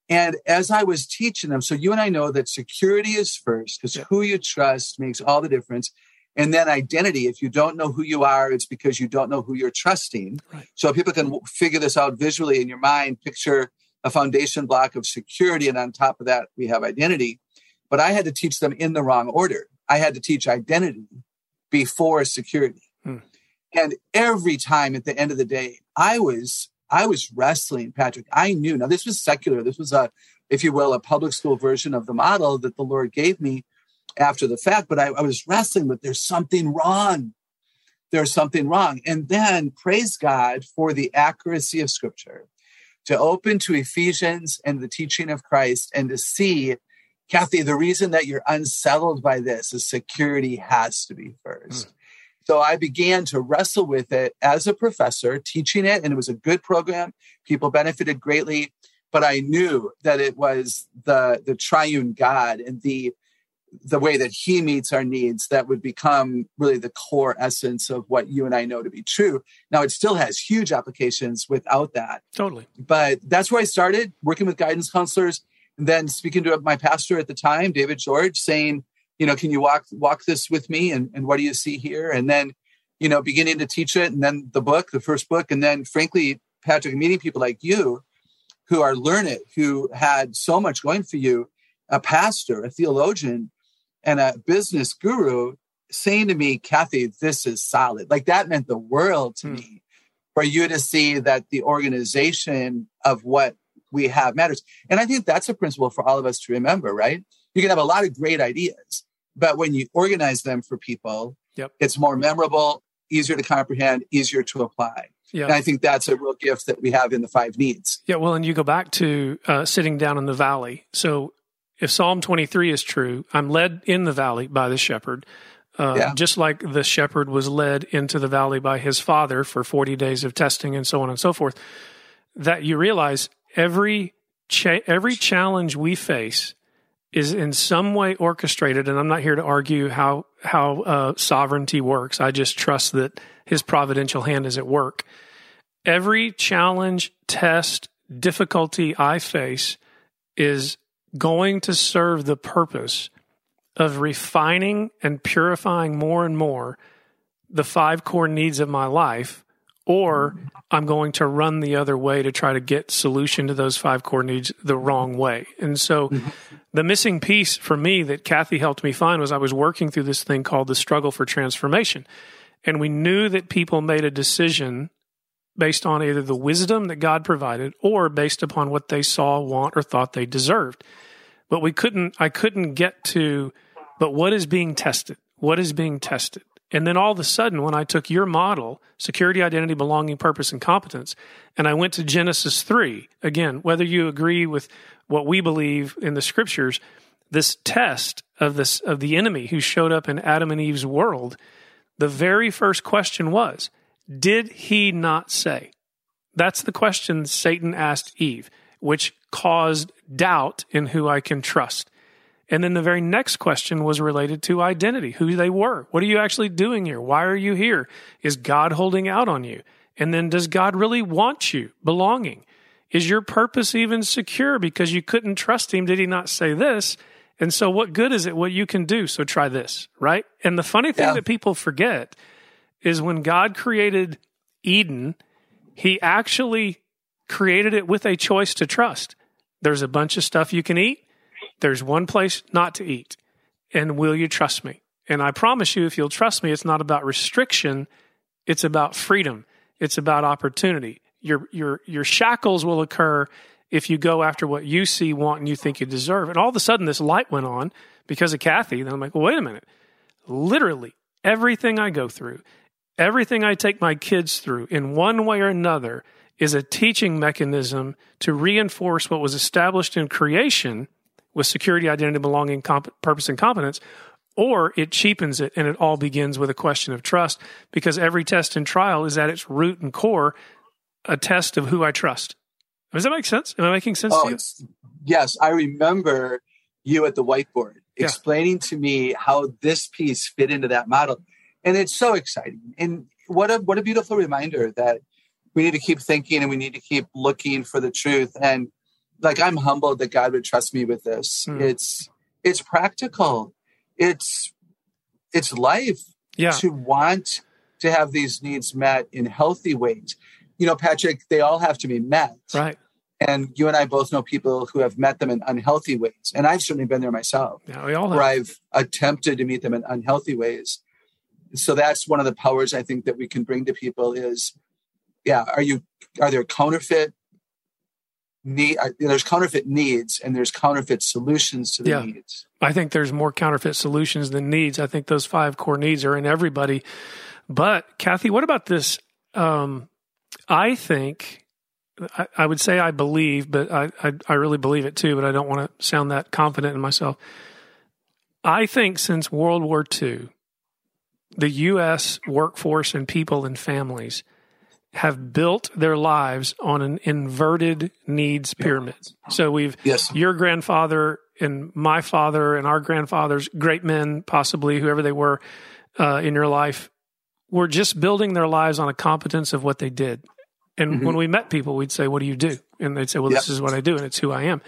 And as I was teaching them, so you and I know that security is first because Yeah. who you trust makes all the difference. And then identity, if you don't know who you are, it's because you don't know who you're trusting. Right. So people can figure this out visually in your mind, picture a foundation block of security. And on top of that, we have identity. But I had to teach them in the wrong order. I had to teach identity before security. Hmm. And every time at the end of the day, I was I was wrestling, Patrick. I knew. Now this was secular. This was a, if you will, a public school version of the model that the Lord gave me after the fact. But I, I was wrestling with there's something wrong. There's something wrong. And then praise God for the accuracy of scripture to open to Ephesians and the teaching of Christ and to see, Kathy, the reason that you're unsettled by this is security has to be first. Mm. So I began to wrestle with it as a professor, teaching it, and it was a good program. People benefited greatly. but I knew that it was the the triune God and the the way that he meets our needs that would become really the core essence of what you and I know to be true. Now, it still has huge applications without that. Totally. But that's where I started working with guidance counselors. And then speaking to my pastor at the time, David George, saying, you know, can you walk walk this with me? And, and what do you see here? And then, you know, beginning to teach it. And then the book, the first book. And then frankly, Patrick, meeting people like you who are learned, who had so much going for you, a pastor, a theologian, and a business guru saying to me, Kathy, this is solid. Like that meant the world to hmm. me for you to see that the organization of what we have matters. And I think that's a principle for all of us to remember, right? You can have a lot of great ideas, but when you organize them for people, yep. it's more memorable, easier to comprehend, easier to apply. Yeah. And I think that's a real gift that we have in the five needs. Yeah. Well, and you go back to uh, sitting down in the valley. So if Psalm 23 is true, I'm led in the valley by the shepherd. Uh, yeah. Just like the shepherd was led into the valley by his father for 40 days of testing and so on and so forth, that you realize every cha- every challenge we face is in some way orchestrated. And I'm not here to argue how how uh, sovereignty works. I just trust that His providential hand is at work. Every challenge, test, difficulty I face is going to serve the purpose of refining and purifying more and more the five core needs of my life or I'm going to run the other way to try to get solution to those five core needs the wrong way. And so mm-hmm. the missing piece for me that Kathy helped me find was I was working through this thing called the struggle for transformation. And we knew that people made a decision based on either the wisdom that God provided or based upon what they saw, want, or thought they deserved. But we couldn't, I couldn't get to, but what is being tested? What is being tested? And then all of a sudden, when I took your model, security, identity, belonging, purpose, and competence, and I went to Genesis 3, again, whether you agree with what we believe in the scriptures, this test of this of the enemy who showed up in Adam and Eve's world, the very first question was, did he not say? That's the question Satan asked Eve, which caused doubt in who I can trust. And then the very next question was related to identity, who they were. What are you actually doing here? Why are you here? Is God holding out on you? And then does God really want you? Belonging. Is your purpose even secure because you couldn't trust him? Did he not say this? And so what good is it what you can do? So try this, right? And the funny thing yeah. that people forget is when God created Eden, he actually created it with a choice to trust. There's a bunch of stuff you can eat there's one place not to eat. And will you trust me? And I promise you, if you'll trust me, it's not about restriction, it's about freedom, it's about opportunity. Your, your, your shackles will occur if you go after what you see, want, and you think you deserve. And all of a sudden, this light went on because of Kathy. Then I'm like, well, wait a minute. Literally, everything I go through, everything I take my kids through in one way or another is a teaching mechanism to reinforce what was established in creation with security, identity, belonging, comp- purpose, and competence, or it cheapens it and it all begins with a question of trust because every test and trial is at its root and core a test of who I trust. Does that make sense? Am I making sense oh, to you? Yes. I remember you at the whiteboard yeah. explaining to me how this piece fit into that model. And it's so exciting. And what a what a beautiful reminder that we need to keep thinking and we need to keep looking for the truth. And like I'm humbled that God would trust me with this. Mm. It's it's practical. It's it's life yeah. to want to have these needs met in healthy ways. You know, Patrick, they all have to be met. Right. And you and I both know people who have met them in unhealthy ways. And I've certainly been there myself. Yeah, we all have. Where I've attempted to meet them in unhealthy ways. So that's one of the powers I think that we can bring to people is, yeah, are you are there counterfeit need uh, there's counterfeit needs and there's counterfeit solutions to the yeah. needs. I think there's more counterfeit solutions than needs. I think those five core needs are in everybody. But kathy what about this um, i think I, I, would say i believe but I, I, I really believe it too but i don't want to sound that confident in myself. I think since world war ii the us workforce and people and families have built their lives on an inverted needs pyramid. So we've Yes. your grandfather and my father and our grandfathers, great men, possibly whoever they were uh, in your life, were just building their lives on a competence of what they did. And Mhm. when we met people, we'd say, "What do you do?" And they'd say, "Well, this is what I do, and it's who I am."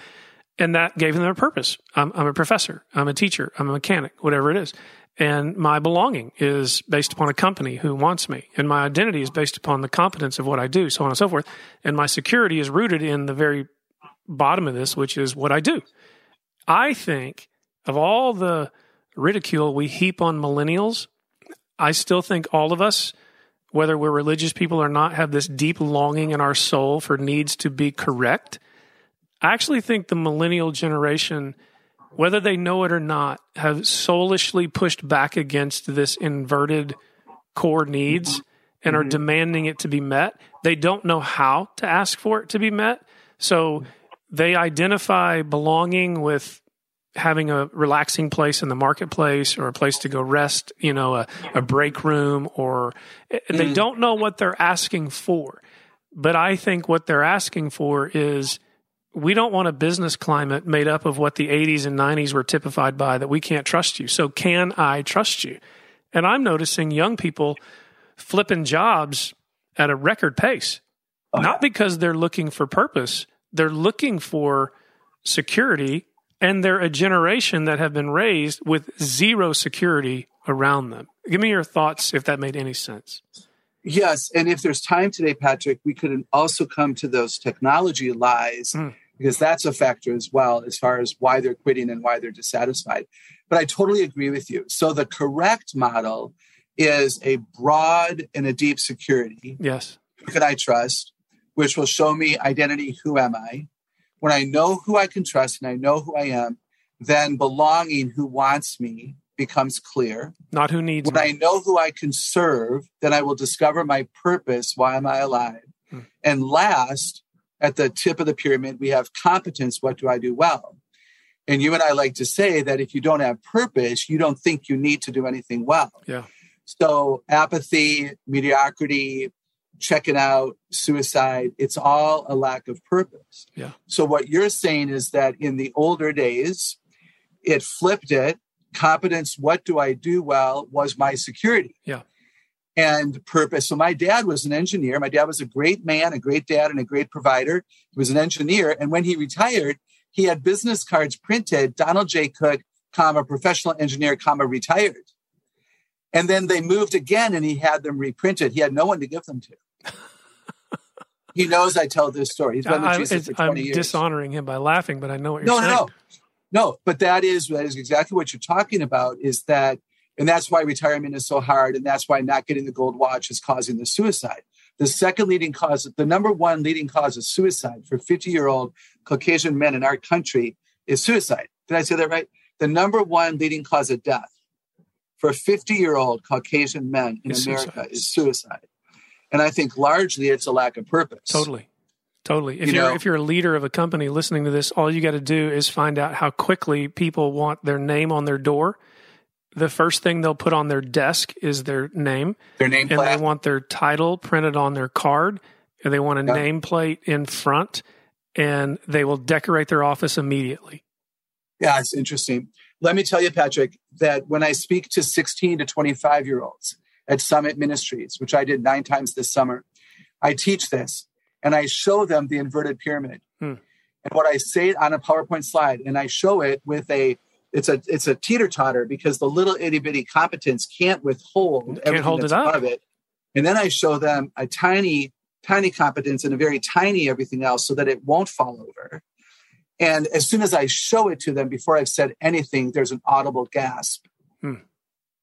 And that gave them a purpose. I'm, I'm a professor. I'm a teacher. I'm a mechanic. Whatever it is. And my belonging is based upon a company who wants me. And my identity is based upon the competence of what I do, so on and so forth. And my security is rooted in the very bottom of this, which is what I do. I think of all the ridicule we heap on millennials, I still think all of us, whether we're religious people or not, have this deep longing in our soul for needs to be correct. I actually think the millennial generation, whether they know it or not, have soulishly pushed back against this inverted core needs and are mm-hmm. demanding it to be met. They don't know how to ask for it to be met. So they identify belonging with having a relaxing place in the marketplace or a place to go rest, you know, a, a break room, or they mm. don't know what they're asking for. But I think what they're asking for is we don't want a business climate made up of what the 80s and 90s were typified by that we can't trust you. So, can I trust you? And I'm noticing young people flipping jobs at a record pace, Oh, not because they're looking for purpose, they're looking for security. And they're a generation that have been raised with zero security around them. Give me your thoughts if that made any sense. Yes, and if there's time today, Patrick, we could also come to those technology lies Mm. Because that's a factor as well as far as why they're quitting and why they're dissatisfied. But I totally agree with you. So the correct model is a broad and a deep security. Yes. Who can I trust? Which will show me identity. Who am I? When I know who I can trust and I know who I am, then belonging, who wants me, becomes clear. Not who needs When me. I know who I can serve, then I will discover my purpose. Why am I alive? Hmm. And last, at the tip of the pyramid, we have competence. What do I do well? And you and I like to say that if you don't have purpose, you don't think you need to do anything well. Yeah. So apathy, mediocrity, checking out, suicide, it's all a lack of purpose. Yeah. So what you're saying is that in the older days, it flipped it. Competence, what do I do well, was my security. Yeah. And purpose. So my dad was an engineer. My dad was a great man, a great dad, and a great provider. He was an engineer. And when he retired, he had business cards printed, Donald J. Koch, comma, professional engineer, comma, retired. And then they moved again and he had them reprinted. He had no one to give them to. he knows I tell this story. He's been with Jesus for I'm years. dishonoring him by laughing, but I know what you're No, no, no. No, but that is that is exactly what you're talking about. Is that, and that's why retirement is so hard, and that's why not getting the gold watch is causing the suicide. The second leading cause, the number one leading cause of suicide for 50 year old Caucasian men in our country is suicide. Did I say that right? The number one leading cause of death for 50 year old Caucasian men in Is America suicide. is suicide. And I think largely it's a lack of purpose. Totally. Totally. If You are if you're a leader of a company listening to this, all you got to do is find out how quickly people want their name on their door. The first thing they'll put on their desk is their name, Their name and they want their title printed on their card, and they want a Yeah. nameplate in front, and they will decorate their office immediately. Yeah, it's interesting. Let me tell you, Patrick, that when I speak to 16 to 25 year olds at Summit Ministries, which I did nine times this summer, I teach this and I show them the inverted pyramid. Hmm. And what I say on a PowerPoint slide, and I show it with a it's a it's a teeter totter because the little itty bitty competence can't withhold Can't everything hold that's it above it. And then I show them a tiny, tiny competence and a very tiny everything else so that it won't fall over. And as soon as I show it to them before I've said anything, there's an audible gasp. Hmm.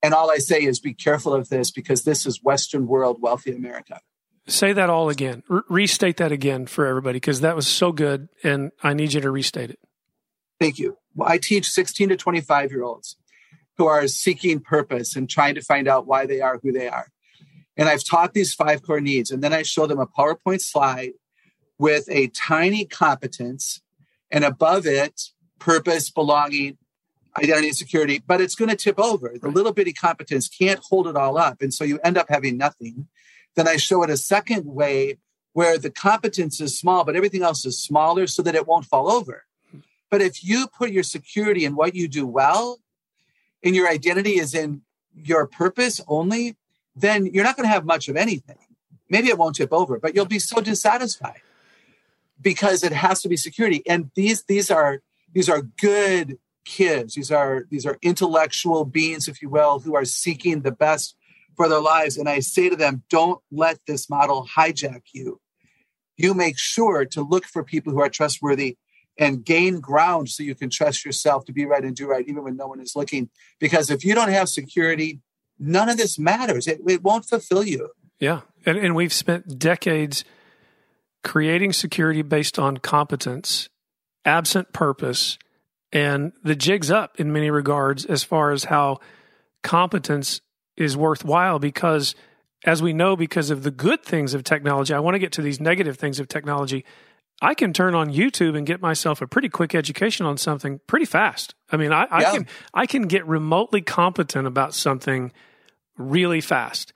And all I say is be careful of this because this is Western world wealthy America. Say that all again. R- restate that again for everybody because that was so good, and I need you to restate it. Thank you. I teach 16 to 25 year olds who are seeking purpose and trying to find out why they are who they are. And I've taught these five core needs, and then I show them a PowerPoint slide with a tiny competence, and above it, purpose, belonging, identity, and security. But it's going to tip over. The little bitty competence can't hold it all up. And so you end up having nothing. Then I show it a second way where the competence is small, but everything else is smaller so that it won't fall over. But if you put your security in what you do well and your identity is in your purpose only, then you're not going to have much of anything. Maybe it won't tip over, but you'll be so dissatisfied because it has to be security. And these these are these are good kids. These are these are intellectual beings, if you will, who are seeking the best for their lives. And I say to them, don't let this model hijack you. You make sure to look for people who are trustworthy and gain ground so you can trust yourself to be right and do right, even when no one is looking. Because if you don't have security, none of this matters. It, it won't fulfill you. Yeah. And, and we've spent decades creating security based on competence, absent purpose, and the jig's up in many regards as far as how competence is worthwhile because as we know because of the good things of technology i want to get to these negative things of technology i can turn on youtube and get myself a pretty quick education on something pretty fast i mean i, I can i can get remotely competent about something really fast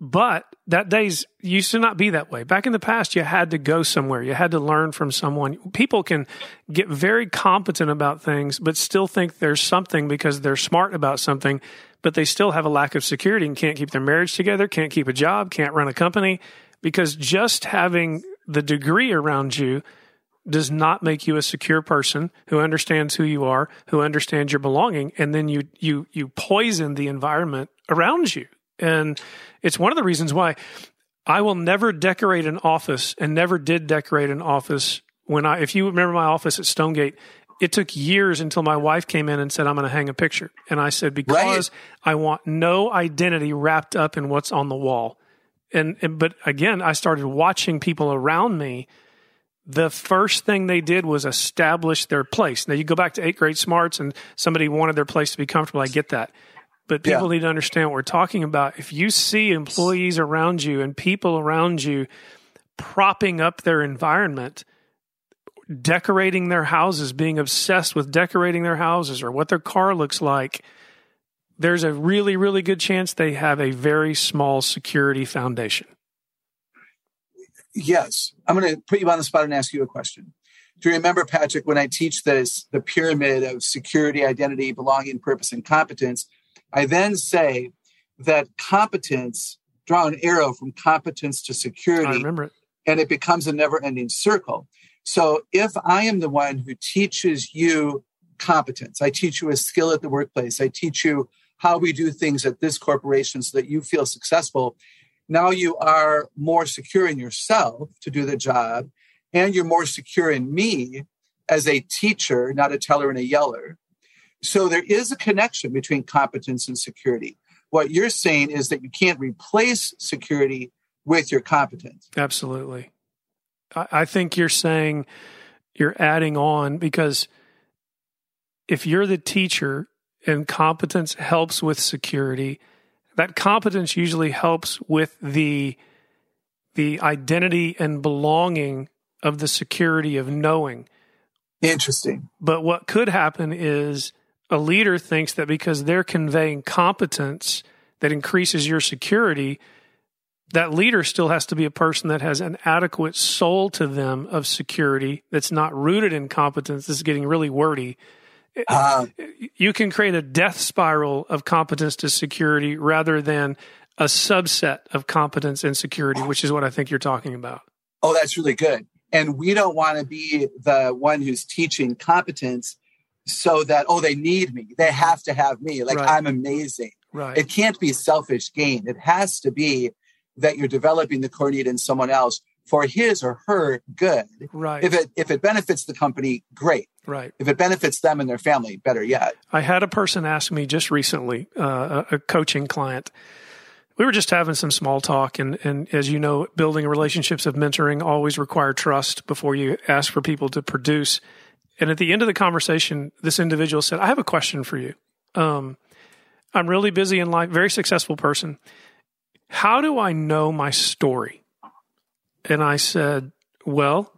but that days used to not be that way. Back in the past, you had to go somewhere. You had to learn from someone. People can get very competent about things, but still think there's something because they're smart about something, but they still have a lack of security and can't keep their marriage together, can't keep a job, can't run a company because just having the degree around you does not make you a secure person who understands who you are, who understands your belonging, and then you you you poison the environment around you. And it's one of the reasons why I will never decorate an office and never did decorate an office when I, if you remember my office at Stonegate, it took years until my wife came in and said, I'm going to hang a picture. And I said, because right. I want no identity wrapped up in what's on the wall. And, and, but again, I started watching people around me. The first thing they did was establish their place. Now you go back to eight great smarts and somebody wanted their place to be comfortable. I get that. But people yeah. need to understand what we're talking about. If you see employees around you and people around you propping up their environment, decorating their houses, being obsessed with decorating their houses or what their car looks like, there's a really, really good chance they have a very small security foundation. Yes. I'm going to put you on the spot and ask you a question. Do you remember, Patrick, when I teach this, the pyramid of security, identity, belonging, purpose, and competence? I then say that competence, draw an arrow from competence to security. I remember it. And it becomes a never ending circle. So if I am the one who teaches you competence, I teach you a skill at the workplace, I teach you how we do things at this corporation so that you feel successful. Now you are more secure in yourself to do the job, and you're more secure in me as a teacher, not a teller and a yeller. So there is a connection between competence and security. What you're saying is that you can't replace security with your competence. Absolutely. I think you're saying you're adding on because if you're the teacher and competence helps with security, that competence usually helps with the the identity and belonging of the security of knowing. Interesting. But what could happen is a leader thinks that because they're conveying competence that increases your security, that leader still has to be a person that has an adequate soul to them of security that's not rooted in competence. This is getting really wordy. Uh, you can create a death spiral of competence to security rather than a subset of competence and security, which is what I think you're talking about. Oh, that's really good. And we don't want to be the one who's teaching competence so that oh they need me they have to have me like right. i'm amazing right it can't be selfish gain it has to be that you're developing the core need in someone else for his or her good. Right. If it if it benefits the company great. Right. If it benefits them and their family better yet. I had a person ask me just recently uh, a coaching client. We were just having some small talk and, and as you know building relationships of mentoring always require trust before you ask for people to produce. And at the end of the conversation, this individual said, I have a question for you. Um, I'm really busy in life, very successful person. How do I know my story? And I said, Well,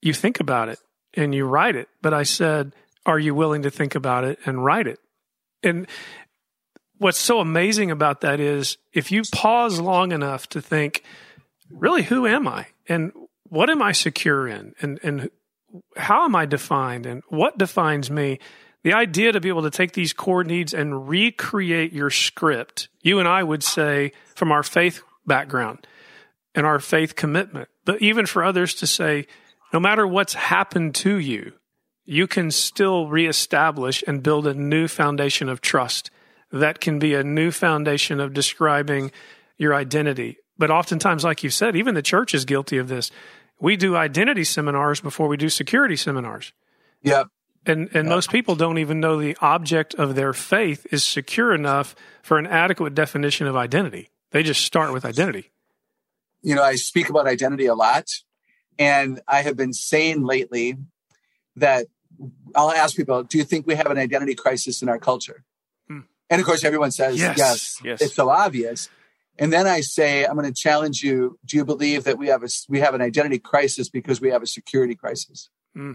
you think about it and you write it. But I said, Are you willing to think about it and write it? And what's so amazing about that is if you pause long enough to think, really, who am I? And what am I secure in? And, and how am I defined? And what defines me? The idea to be able to take these core needs and recreate your script, you and I would say from our faith background and our faith commitment, but even for others to say, no matter what's happened to you, you can still reestablish and build a new foundation of trust that can be a new foundation of describing your identity. But oftentimes, like you said, even the church is guilty of this. We do identity seminars before we do security seminars. Yep. And and most people don't even know the object of their faith is secure enough for an adequate definition of identity. They just start with identity. You know, I speak about identity a lot, and I have been saying lately that I'll ask people, "Do you think we have an identity crisis in our culture?" Hmm. And of course, everyone says yes, yes. yes. It's so obvious. And then I say, I'm going to challenge you. Do you believe that we have a we have an identity crisis because we have a security crisis? Hmm.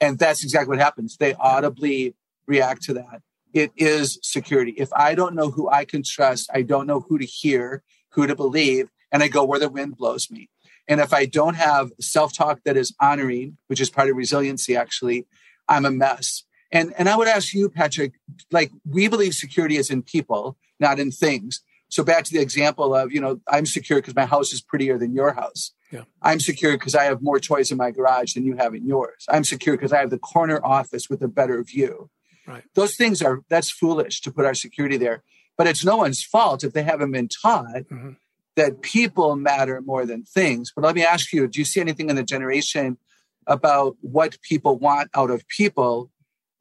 And that's exactly what happens. They audibly react to that. It is security. If I don't know who I can trust, I don't know who to hear, who to believe, and I go where the wind blows me. And if I don't have self talk that is honoring, which is part of resiliency, actually, I'm a mess. And, and I would ask you, Patrick, like we believe security is in people, not in things. So back to the example of, you know, I'm secure because my house is prettier than your house. Yeah. I'm secure because I have more toys in my garage than you have in yours. I'm secure because I have the corner office with a better view. Right. Those things are that's foolish to put our security there. But it's no one's fault if they haven't been taught mm-hmm. That people matter more than things. But let me ask you, do you see anything in the generation about what people want out of people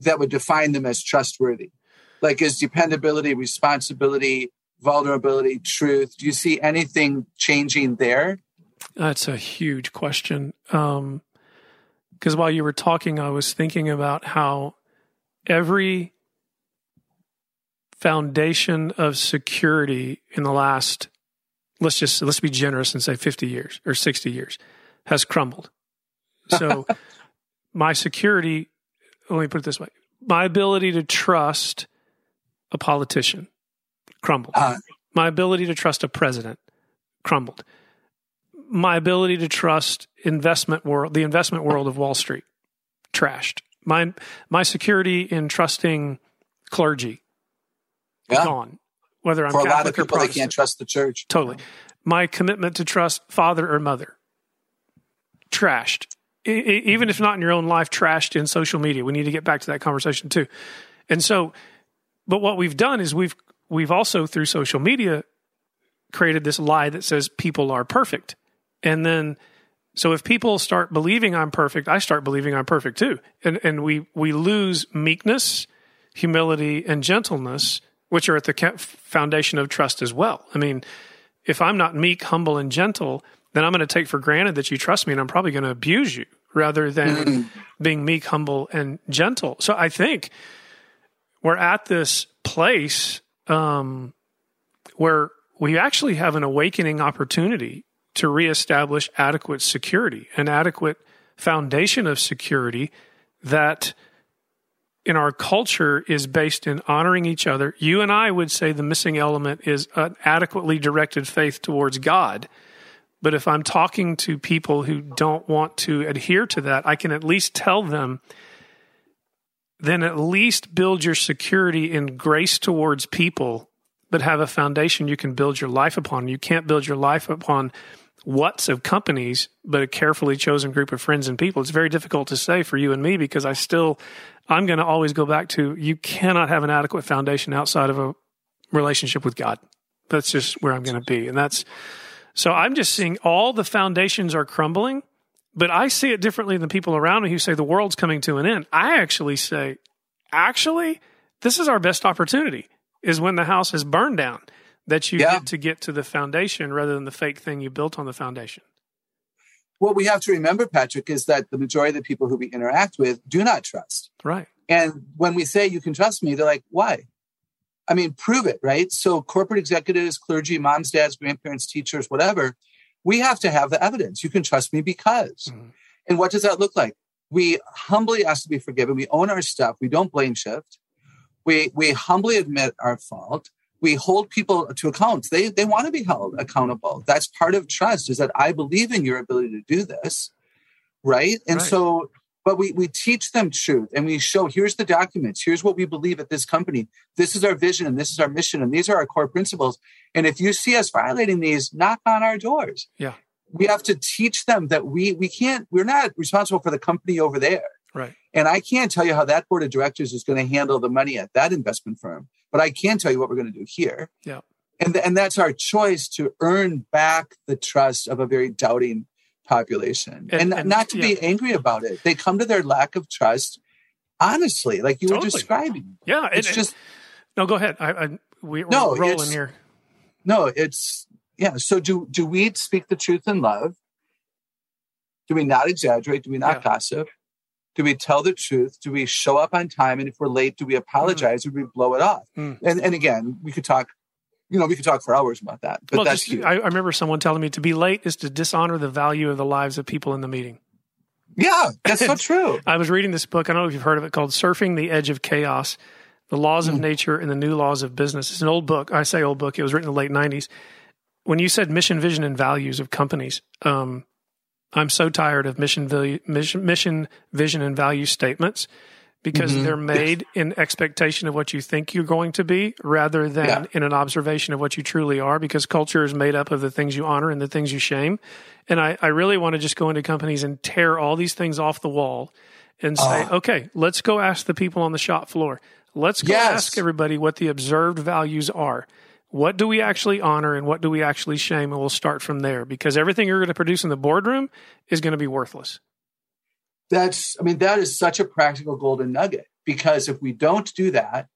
that would define them as trustworthy? Like is dependability, responsibility, vulnerability, truth? Do you see anything changing there? That's a huge question. Because um, while you were talking, I was thinking about how every foundation of security in the last, let's just let's be generous and say 50 years or 60 years, has crumbled. So my security, let me put it this way: my ability to trust a politician crumbled. Uh, my ability to trust a president crumbled my ability to trust investment world, the investment world of Wall Street, trashed. My my security in trusting clergy, yeah. gone. Whether I'm for Catholic a lot of people, they can't trust the church. Totally. My commitment to trust father or mother, trashed. even if not in your own life, trashed in social media. We need to get back to that conversation too. And so, but what we've done is we've we've also through social media created this lie that says people are perfect and then, so if people start believing I'm perfect, I start believing I'm perfect too. And, and we, we lose meekness, humility, and gentleness, which are at the foundation of trust as well. I mean, if I'm not meek, humble, and gentle, then I'm going to take for granted that you trust me and I'm probably going to abuse you rather than being meek, humble, and gentle. So I think we're at this place um, where we actually have an awakening opportunity to reestablish adequate security, an adequate foundation of security that in our culture is based in honoring each other. You and I would say the missing element is an adequately directed faith towards God. But if I'm talking to people who don't want to adhere to that, I can at least tell them then at least build your security in grace towards people, but have a foundation you can build your life upon. You can't build your life upon what's of companies, but a carefully chosen group of friends and people. It's very difficult to say for you and me because I still, I'm going to always go back to you cannot have an adequate foundation outside of a relationship with God. That's just where I'm going to be. And that's, so I'm just seeing all the foundations are crumbling, but I see it differently than people around me who say the world's coming to an end. I actually say, actually, this is our best opportunity is when the house is burned down that you yeah. get to get to the foundation rather than the fake thing you built on the foundation. What we have to remember, Patrick, is that the majority of the people who we interact with do not trust. Right. And when we say you can trust me, they're like, why? I mean, prove it, right? So, corporate executives, clergy, moms, dads, grandparents, teachers, whatever, we have to have the evidence. You can trust me because. Mm-hmm. And what does that look like? We humbly ask to be forgiven. We own our stuff. We don't blame shift We we humbly admit our fault. We hold people to account. They they want to be held accountable. That's part of trust. Is that I believe in your ability to do this, right? And Right. so, but we we teach them truth, and we show here's the documents. Here's what we believe at this company. This is our vision, and this is our mission, and these are our core principles. And if you see us violating these, knock on our doors. Yeah. We have to teach them that we we can't. We're not responsible for the company over there. Right. And I can't tell you how that board of directors is going to handle the money at that investment firm, but I can tell you what we're going to do here. Yeah. And, th- and that's our choice to earn back the trust of a very doubting population And- and, and- not to be angry about it. They come to their lack of trust honestly, like you Totally. were describing. Yeah. It's and- just, no, go ahead. I, I we, we're No, rolling here. no, it's, yeah. So do, do we speak the truth in love? Do we not exaggerate? Do we not Yeah. gossip? Do we tell the truth? Do we show up on time? And if we're late, do we apologize or do we blow it off? Mm. And, and again, we could talk, you know, we could talk for hours about that, but well, that's just. I, I remember someone telling me to be late is to dishonor the value of the lives of people in the meeting. yeah, that's so true. I was reading this book. I don't know if you've heard of it called Surfing the Edge of Chaos The Laws of Mm. Nature and the New Laws of Business. It's an old book. I say old book. It was written in the late 90s. When you said mission, vision, and values of companies, um, I'm so tired of mission, value, mission, mission, vision, and value statements because Mhm. they're made in expectation of what you think you're going to be rather than Yeah. in an observation of what you truly are because culture is made up of the things you honor and the things you shame. And I, I really want to just go into companies and tear all these things off the wall and say, Ah. okay, let's go ask the people on the shop floor. Let's go Yes. ask everybody what the observed values are. What do we actually honor and what do we actually shame? And we'll start from there because everything you're going to produce in the boardroom is going to be worthless. That's, I mean, that is such a practical golden nugget because if we don't do that,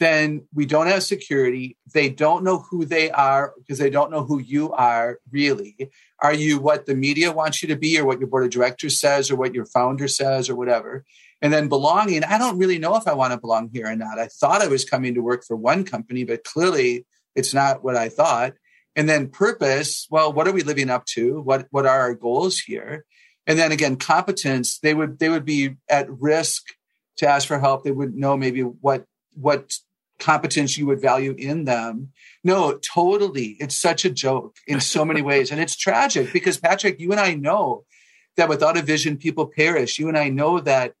then we don't have security. They don't know who they are because they don't know who you are really. Are you what the media wants you to be or what your board of directors says or what your founder says or whatever? And then belonging, I don't really know if I want to belong here or not. I thought I was coming to work for one company, but clearly it's not what I thought. And then purpose, well, what are we living up to? What what are our goals here? And then again, competence, they would they would be at risk to ask for help. They would know maybe what what competence you would value in them. No, totally. It's such a joke in so many ways. And it's tragic because Patrick, you and I know that without a vision, people perish. You and I know that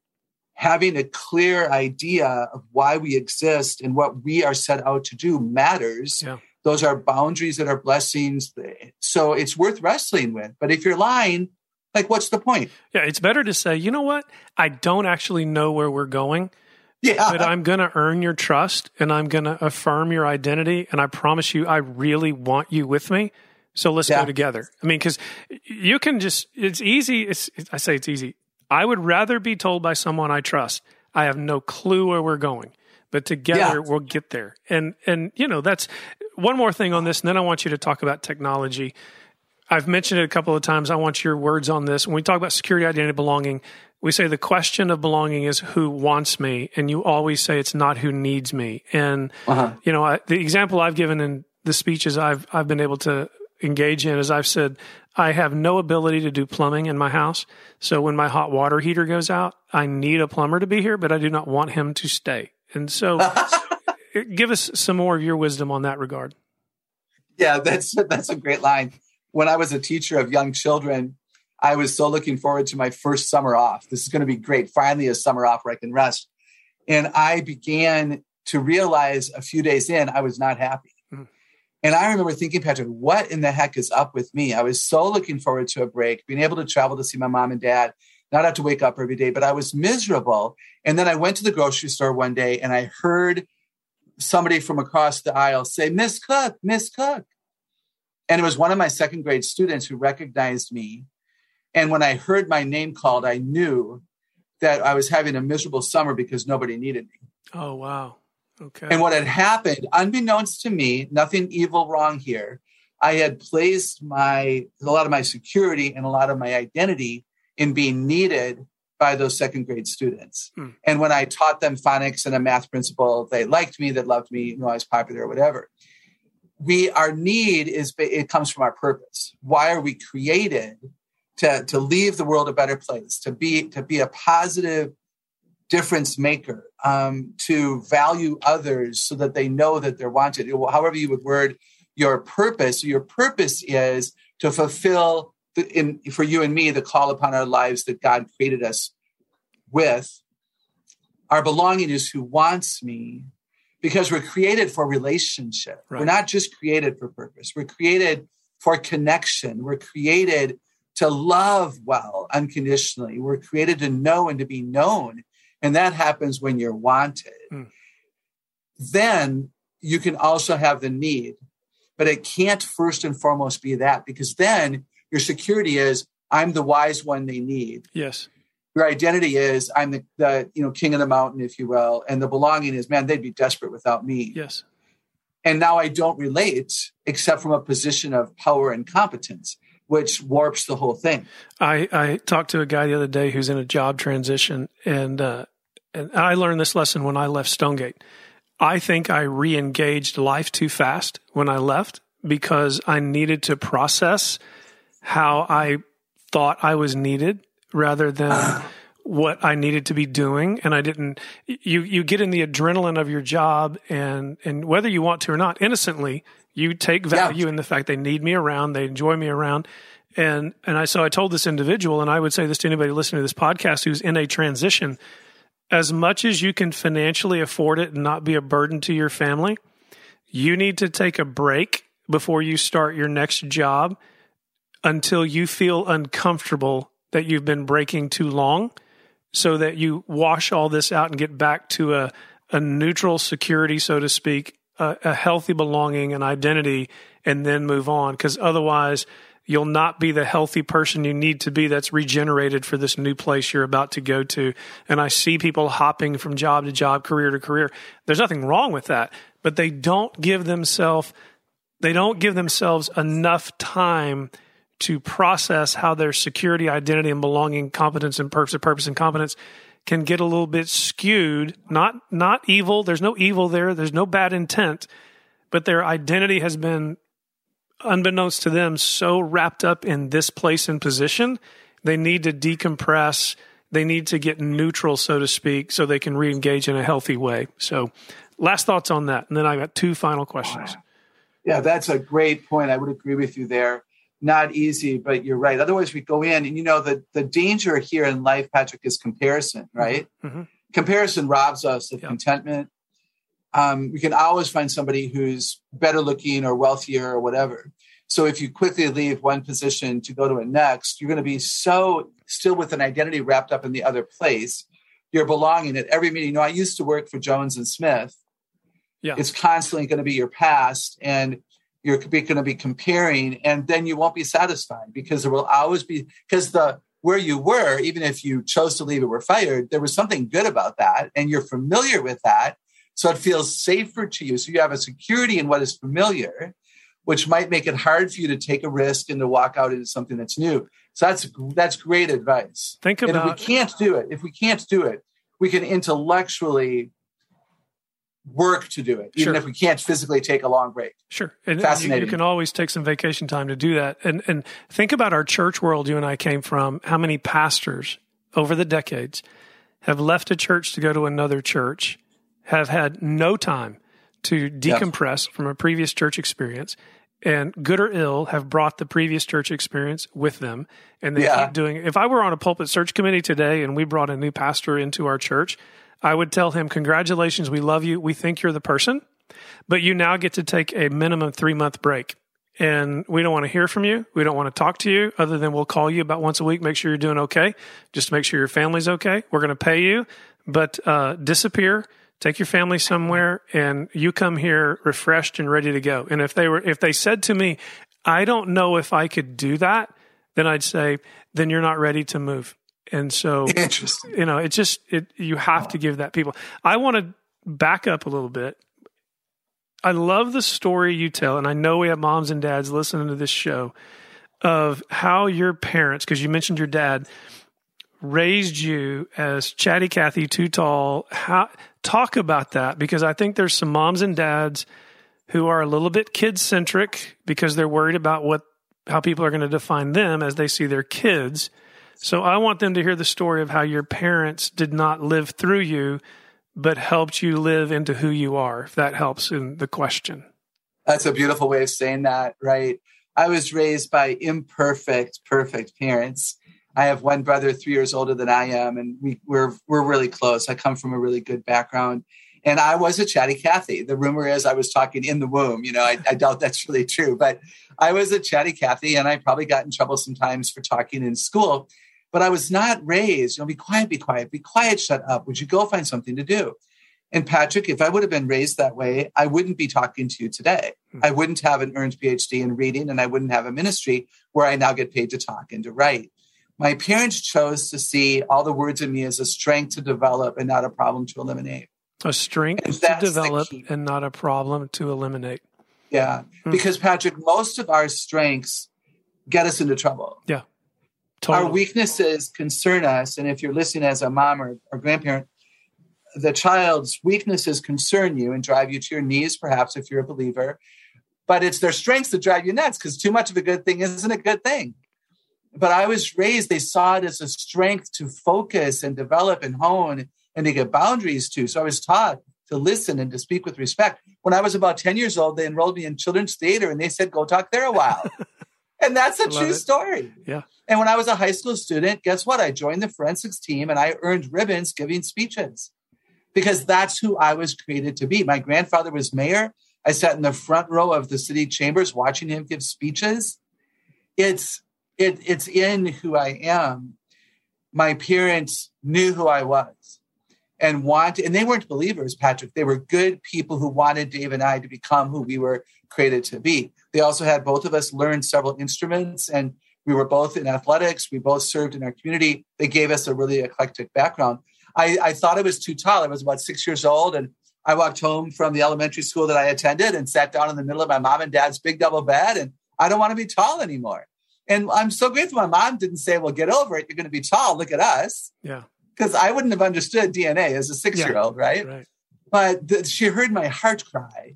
having a clear idea of why we exist and what we are set out to do matters. Yeah. Those are boundaries that are blessings. So it's worth wrestling with. But if you're lying, like what's the point? Yeah, it's better to say, you know what? I don't actually know where we're going, Yeah. but I'm going to earn your trust and I'm going to affirm your identity. And I promise you, I really want you with me. So let's Yeah. go together. I mean, because you can just, it's easy. It's, I say it's easy. I would rather be told by someone I trust. I have no clue where we're going, but together Yeah. we'll get there. And, and, you know, that's one more thing on this. And then I want you to talk about technology. I've mentioned it a couple of times. I want your words on this. When we talk about security, identity, belonging, we say the question of belonging is who wants me, and you always say it's not who needs me. And Uh-huh. you know, I, the example I've given in the speeches I've I've been able to engage in is I've said I have no ability to do plumbing in my house. So when my hot water heater goes out, I need a plumber to be here, but I do not want him to stay. And so, uh, give us some more of your wisdom on that regard. Yeah, that's that's a great line. When I was a teacher of young children, I was so looking forward to my first summer off. This is going to be great. Finally, a summer off where I can rest. And I began to realize a few days in, I was not happy. And I remember thinking, Patrick, what in the heck is up with me? I was so looking forward to a break, being able to travel to see my mom and dad, not have to wake up every day, but I was miserable. And then I went to the grocery store one day and I heard somebody from across the aisle say, Miss Koch, Miss Koch. And it was one of my second grade students who recognized me. And when I heard my name called, I knew that I was having a miserable summer because nobody needed me. Oh wow, okay. And what had happened, unbeknownst to me, nothing evil wrong here. I had placed my a lot of my security and a lot of my identity in being needed by those second grade students. Hmm. And when I taught them phonics and a math principle, they liked me, they loved me, you know, I was popular or whatever. We our need is it comes from our purpose. Why are we created? To, to leave the world a better place, to be to be a positive difference maker, um, to value others so that they know that they're wanted. However, you would word your purpose. Your purpose is to fulfill, the, in, for you and me, the call upon our lives that God created us with. Our belonging is who wants me because we're created for relationship. Right. We're not just created for purpose, we're created for connection. We're created to love well unconditionally. We're created to know and to be known. And that happens when you're wanted. Mm. Then you can also have the need, but it can't first and foremost be that because then your security is I'm the wise one they need. Yes. Your identity is I'm the, the you know king of the mountain, if you will, and the belonging is man they'd be desperate without me. Yes. And now I don't relate except from a position of power and competence which warps the whole thing. I, I talked to a guy the other day who's in a job transition, and uh, and I learned this lesson when I left Stonegate. I think I re-engaged life too fast when I left because I needed to process how I thought I was needed rather than uh-huh. what I needed to be doing. And I didn't. You you get in the adrenaline of your job, and and whether you want to or not, innocently, you take value yeah. in the fact they need me around, they enjoy me around. And and I so I told this individual, and I would say this to anybody listening to this podcast who's in a transition, as much as you can financially afford it and not be a burden to your family, you need to take a break before you start your next job until you feel uncomfortable that you've been breaking too long so that you wash all this out and get back to a, a neutral security, so to speak, a, a healthy belonging and identity and then move on. Because otherwise you'll not be the healthy person you need to be that's regenerated for this new place you're about to go to. And I see people hopping from job to job, career to career. There's nothing wrong with that, but they don't give themselves they don't give themselves enough time to process how their security, identity, and belonging, competence, and purpose, purpose and competence can get a little bit skewed. Not not evil. There's no evil there. There's no bad intent, but their identity has been, unbeknownst to them, so wrapped up in this place and position. They need to decompress. They need to get neutral, so to speak, so they can re-engage in a healthy way. So, last thoughts on that, and then I got two final questions. Yeah, that's a great point. I would agree with you there not easy, but you're right. Otherwise, we go in, and you know, the, the danger here in life, Patrick, is comparison, right? Mm-hmm. Comparison robs us of contentment. Um, we can always find somebody who's better looking or wealthier or whatever. So if you quickly leave one position to go to a next, you're going to be so still with an identity wrapped up in the other place. You're belonging at every meeting. You know, I used to work for Jones and Smith. Yeah. It's constantly going to be your past. And you're going to be comparing and then you won't be satisfied because there will always be because the where you were even if you chose to leave or were fired there was something good about that and you're familiar with that so it feels safer to you so you have a security in what is familiar which might make it hard for you to take a risk and to walk out into something that's new so that's that's great advice think about and if we can't do it if we can't do it we can intellectually work to do it, even sure. if we can't physically take a long break. Sure. And Fascinating. You, you, can always take some vacation time to do that. And and think about our church world you and I came from, how many pastors over the decades have left a church to go to another church, have had no time to decompress from a previous church experience, and good or ill have brought the previous church experience with them and they yeah. keep doing it. If I were on a pulpit search committee today and we brought a new pastor into our church, I would tell him, Congratulations, we love you. We think you're the person, but you now get to take a minimum three month break. And we don't want to hear from you. We don't want to talk to you other than we'll call you about once a week, make sure you're doing okay, just to make sure your family's okay. We're going to pay you, but uh, disappear, take your family somewhere, and you come here refreshed and ready to go. And if they were, if they said to me, I don't know if I could do that, then I'd say, then you're not ready to move. And so. You know, it's just it. You have to give that people. I want to back up a little bit. I love the story you tell, and I know we have moms and dads listening to this show of how your parents, because you mentioned your dad, raised you as chatty Cathy, too tall. How talk about that? Because I think there's some moms and dads who are a little bit kid centric because they're worried about what how people are going to define them as they see their kids So I want them to hear the story of how your parents did not live through you, but helped you live into who you are, if that helps in the question. That's a beautiful way of saying that, right? I was raised by imperfect, perfect parents. I have one brother three years older than I am, and we, we're we're really close. I come from a really good background, and I was a chatty Cathy. The rumor is I was talking in the womb. You know, I, I doubt that's really true, but I was a chatty Cathy, and I probably got in trouble sometimes for talking in school. But I was not raised. You know, be quiet, be quiet, be quiet, shut up. Would you go find something to do? And Patrick, if I would have been raised that way, I wouldn't be talking to you today. Hmm. I wouldn't have an earned PhD in reading, and I wouldn't have a ministry where I now get paid to talk and to write. My parents chose to see all the words in me as a strength to develop and not a problem to eliminate. A strength to develop and not a problem to eliminate. Yeah. Hmm. Because, Patrick, most of our strengths get us into trouble. Yeah. Totally. Our weaknesses concern us. And if you're listening as a mom or, or grandparent, the child's weaknesses concern you and drive you to your knees, perhaps if you're a believer. But it's their strengths that drive you nuts because too much of a good thing isn't a good thing. But I was raised, they saw it as a strength to focus and develop and hone and to get boundaries to. So I was taught to listen and to speak with respect. When I was about 10 years old, they enrolled me in children's theater and they said, go talk there a while. and that's a true it. story. Yeah. And when I was a high school student, guess what? I joined the forensics team and I earned ribbons giving speeches because that's who I was created to be. My grandfather was mayor. I sat in the front row of the city chambers watching him give speeches. It's it, it's in who I am. My parents knew who I was and wanted, and they weren't believers, Patrick. They were good people who wanted Dave and I to become who we were created to be. They also had both of us learn several instruments and we were both in athletics. We both served in our community. They gave us a really eclectic background. I, I thought I was too tall. I was about six years old, and I walked home from the elementary school that I attended and sat down in the middle of my mom and dad's big double bed. And I don't want to be tall anymore. And I'm so grateful my mom didn't say, Well, get over it. You're going to be tall. Look at us. Yeah. Because I wouldn't have understood DNA as a six year old, right? right? But the, she heard my heart cry.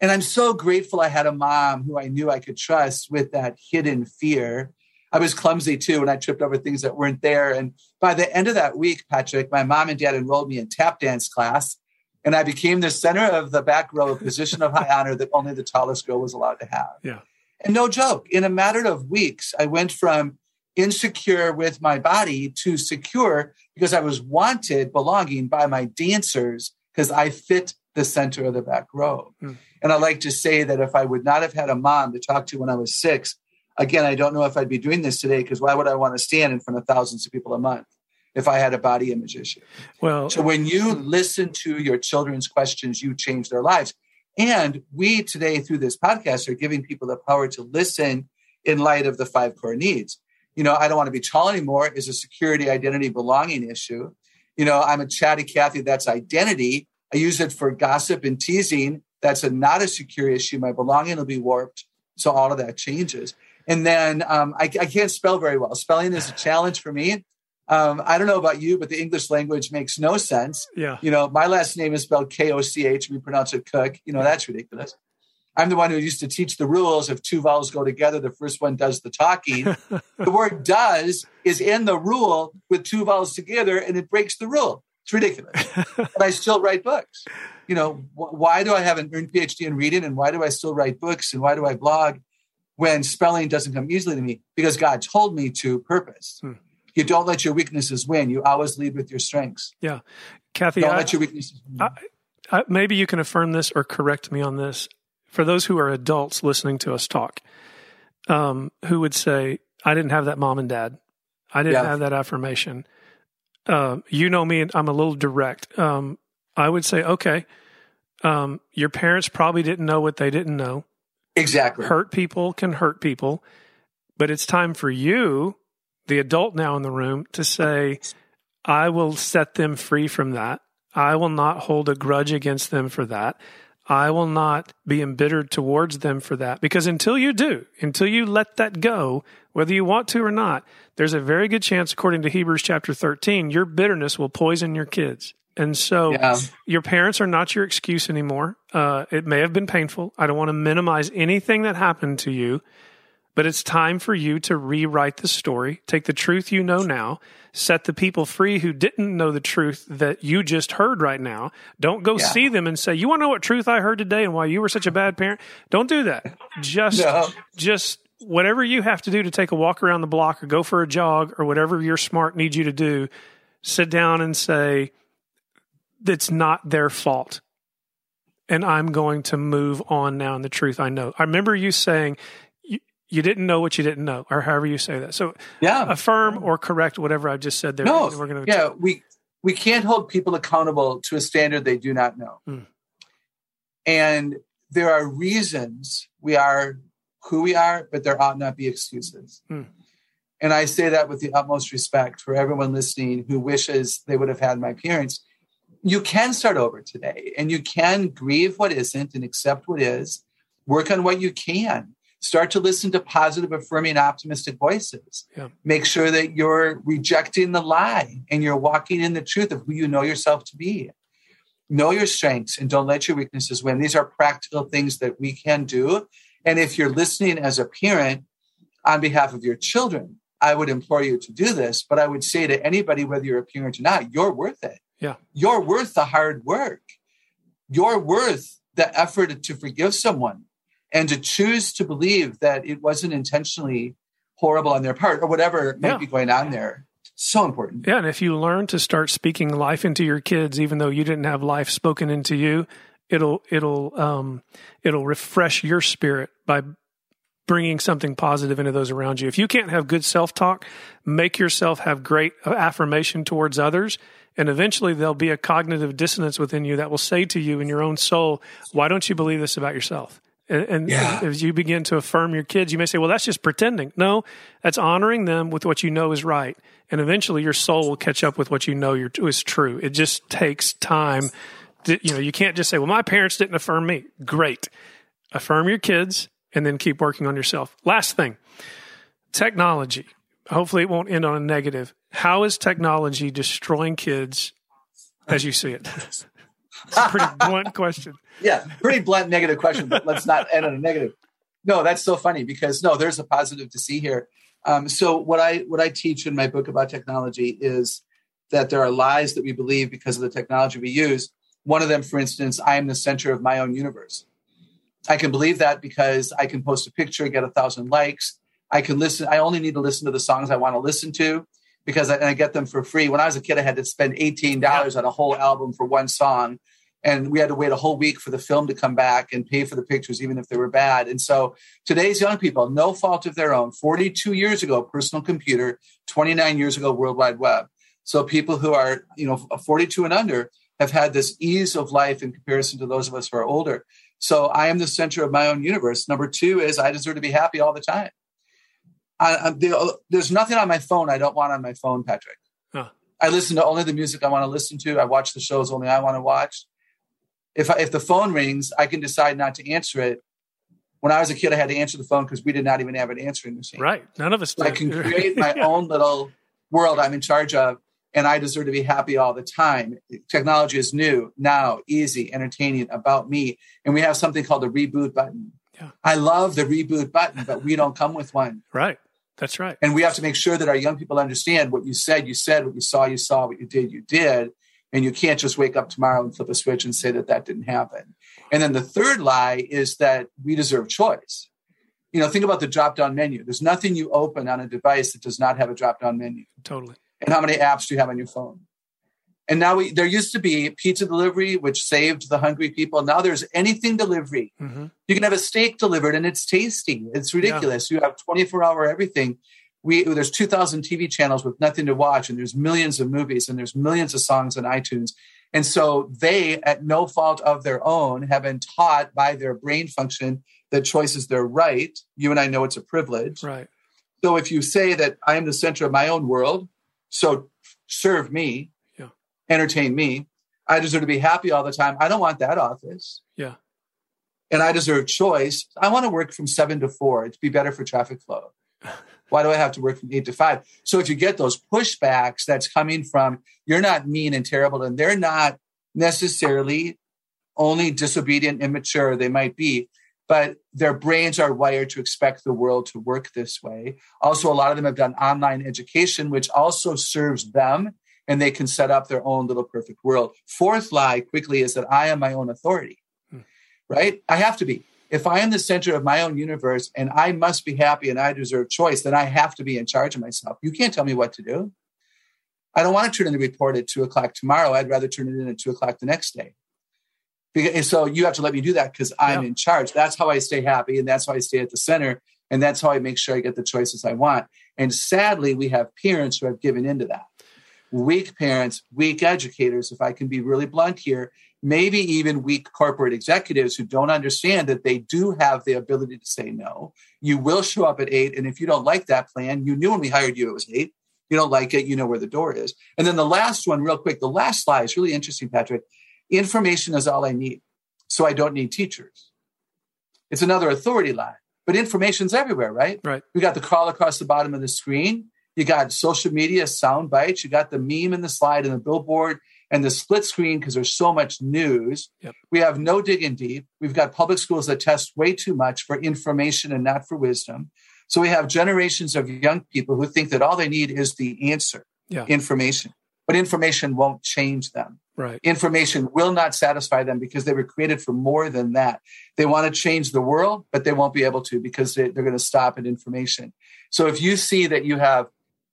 And I'm so grateful I had a mom who I knew I could trust with that hidden fear I was clumsy too, and I tripped over things that weren't there. And by the end of that week, Patrick, my mom and dad enrolled me in tap dance class, and I became the center of the back row, a position of high honor that only the tallest girl was allowed to have. Yeah. And no joke, in a matter of weeks, I went from insecure with my body to secure because I was wanted, belonging by my dancers because I fit the center of the back row. Mm. And I like to say that if I would not have had a mom to talk to when I was six, again, I don't know if I'd be doing this today because why would I want to stand in front of thousands of people a month if I had a body image issue? Well, so when you listen to your children's questions, you change their lives. And we today, through this podcast, are giving people the power to listen in light of the five core needs. You know, I don't want to be tall anymore is a security, identity, belonging issue. You know, I'm a chatty Cathy, that's identity. I use it for gossip and teasing. That's a not a secure issue. My belonging will be warped. So all of that changes. And then um, I, I, can't spell very well. Spelling is a challenge for me. Um, I don't know about you, but the English language makes no sense. Yeah. You know, my last name is spelled K O C H. We pronounce it Cook. You know, that's ridiculous. I'm the one who used to teach the rules. If two vowels go together, the first one does the talking. the word does is in the rule with two vowels together and it breaks the rule. It's ridiculous. but I still write books. You know, wh- why do I have an earned PhD in reading and why do I still write books and why do I blog? when spelling doesn't come easily to me because God told me to purpose. Hmm. You don't let your weaknesses win. You always lead with your strengths. Yeah. Kathy, don't I, let your weaknesses I, I, maybe you can affirm this or correct me on this. For those who are adults listening to us talk, um, who would say, I didn't have that mom and dad. I didn't yeah. have that affirmation. Uh, you know me, and I'm a little direct. Um, I would say, okay, um, your parents probably didn't know what they didn't know. Exactly. Hurt people can hurt people, but it's time for you, the adult now in the room, to say, I will set them free from that. I will not hold a grudge against them for that. I will not be embittered towards them for that. Because until you do, until you let that go, whether you want to or not, there's a very good chance, according to Hebrews chapter 13, your bitterness will poison your kids. And so yeah. your parents are not your excuse anymore. Uh, it may have been painful. I don't want to minimize anything that happened to you. But it's time for you to rewrite the story, take the truth you know now, set the people free who didn't know the truth that you just heard right now. Don't go yeah. see them and say, "You want to know what truth I heard today and why you were such a bad parent?" Don't do that. Just no. just whatever you have to do to take a walk around the block or go for a jog or whatever your smart needs you to do, sit down and say, "It's not their fault." And I'm going to move on now in the truth I know. I remember you saying, you didn't know what you didn't know, or however you say that. So, yeah, affirm or correct whatever I've just said there. No, we're going to yeah, we we can't hold people accountable to a standard they do not know, mm. and there are reasons we are who we are, but there ought not be excuses. Mm. And I say that with the utmost respect for everyone listening who wishes they would have had my parents. You can start over today, and you can grieve what isn't and accept what is. Work on what you can start to listen to positive, affirming, optimistic voices. Yeah. Make sure that you're rejecting the lie and you're walking in the truth of who you know yourself to be. Know your strengths and don't let your weaknesses win. These are practical things that we can do. And if you're listening as a parent on behalf of your children, I would implore you to do this. But I would say to anybody, whether you're a parent or not, you're worth it. Yeah. You're worth the hard work. You're worth the effort to forgive someone and to choose to believe that it wasn't intentionally horrible on their part or whatever might be going on there. So important. Yeah and if you learn to start speaking life into your kids even though you didn't have life spoken into you it'll it'll um it'll refresh your spirit by bringing something positive into those around you. If you can't have good self-talk make yourself have great affirmation towards others and eventually there'll be a cognitive dissonance within you that will say to you in your own soul why don't you believe this about yourself and, and yeah. as you begin to affirm your kids, you may say, well, that's just pretending. No, that's honoring them with what you know is right. And eventually your soul will catch up with what you know is true. It just takes time. To, you know, you can't just say, well, my parents didn't affirm me. Great. Affirm your kids and then keep working on yourself. Last thing technology. Hopefully, it won't end on a negative. How is technology destroying kids as you see it? It's a pretty blunt question. Yeah, pretty blunt negative question, but let's not end on a negative. No, that's so funny because no, there's a positive to see here. Um, so what I what I teach in my book about technology is that there are lies that we believe because of the technology we use. One of them, for instance, I am the center of my own universe. I can believe that because I can post a picture, get a thousand likes. I can listen. I only need to listen to the songs I want to listen to because I, I, get them for free. When I was a kid, I had to spend $18 yeah. on a whole album for one song. And we had to wait a whole week for the film to come back and pay for the pictures, even if they were bad. And so today's young people, no fault of their own, 42 years ago, personal computer, 29 years ago, World Wide Web. So people who are, you know, 42 and under have had this ease of life in comparison to those of us who are older. So I am the center of my own universe. Number two is I deserve to be happy all the time. I, the, there's nothing on my phone I don't want on my phone, Patrick. Huh. I listen to only the music I want to listen to. I watch the shows only I want to watch. If I, if the phone rings, I can decide not to answer it. When I was a kid, I had to answer the phone because we did not even have an answering machine. Right, none of us. So I can create my own little world I'm in charge of, and I deserve to be happy all the time. Technology is new, now, easy, entertaining, about me, and we have something called the reboot button. Yeah. I love the reboot button, but we don't come with one. Right. That's right. And we have to make sure that our young people understand what you said, you said, what you saw, you saw, what you did, you did. And you can't just wake up tomorrow and flip a switch and say that that didn't happen. And then the third lie is that we deserve choice. You know, think about the drop down menu. There's nothing you open on a device that does not have a drop down menu. Totally. And how many apps do you have on your phone? And now we, there used to be pizza delivery, which saved the hungry people. Now there's anything delivery. Mm-hmm. You can have a steak delivered and it's tasty. It's ridiculous. Yeah. You have 24 hour everything. We, there's 2000 TV channels with nothing to watch and there's millions of movies and there's millions of songs on iTunes. And so they, at no fault of their own, have been taught by their brain function that choice is their right. You and I know it's a privilege. Right. So if you say that I am the center of my own world, so serve me, entertain me. I deserve to be happy all the time. I don't want that office. Yeah. And I deserve choice. I want to work from seven to four. It'd be better for traffic flow. Why do I have to work from eight to five? So if you get those pushbacks that's coming from you're not mean and terrible, and they're not necessarily only disobedient, immature, they might be, but their brains are wired to expect the world to work this way. Also, a lot of them have done online education, which also serves them and they can set up their own little perfect world. Fourth lie quickly is that I am my own authority, hmm. right? I have to be. If I am the center of my own universe and I must be happy and I deserve choice, then I have to be in charge of myself. You can't tell me what to do. I don't want to turn in the report at two o'clock tomorrow. I'd rather turn it in at two o'clock the next day. Because, so you have to let me do that because I'm yeah. in charge. That's how I stay happy, and that's how I stay at the center, and that's how I make sure I get the choices I want. And sadly, we have parents who have given into that. Weak parents, weak educators, if I can be really blunt here, maybe even weak corporate executives who don't understand that they do have the ability to say no. You will show up at eight, and if you don't like that plan, you knew when we hired you it was eight. You don't like it, you know where the door is. And then the last one, real quick, the last slide is really interesting, Patrick. Information is all I need. So I don't need teachers. It's another authority lie. But information's everywhere, right? Right. We got the crawl across the bottom of the screen. You got social media sound bites. You got the meme and the slide and the billboard and the split screen because there's so much news. Yep. We have no digging deep. We've got public schools that test way too much for information and not for wisdom. So we have generations of young people who think that all they need is the answer, yeah. information. But information won't change them. Right. Information will not satisfy them because they were created for more than that. They want to change the world, but they won't be able to because they, they're going to stop at information. So if you see that you have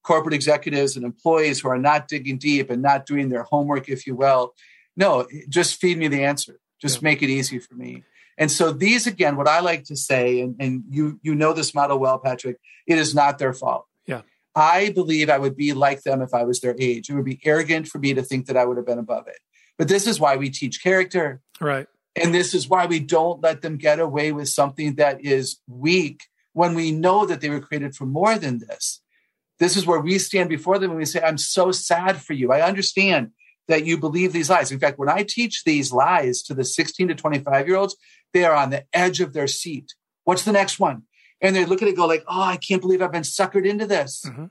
corporate executives and employees who are not digging deep and not doing their homework, if you will, no, just feed me the answer. Just yeah. make it easy for me. And so these again, what I like to say, and, and you you know this model well, Patrick, it is not their fault. Yeah. I believe I would be like them if I was their age. It would be arrogant for me to think that I would have been above it. But this is why we teach character. Right. And this is why we don't let them get away with something that is weak when we know that they were created for more than this. This is where we stand before them and we say, I'm so sad for you. I understand that you believe these lies. In fact, when I teach these lies to the 16 to 25 year olds, they are on the edge of their seat. What's the next one? and they look at it go like, oh, I can't believe I've been suckered into this. Mm-hmm.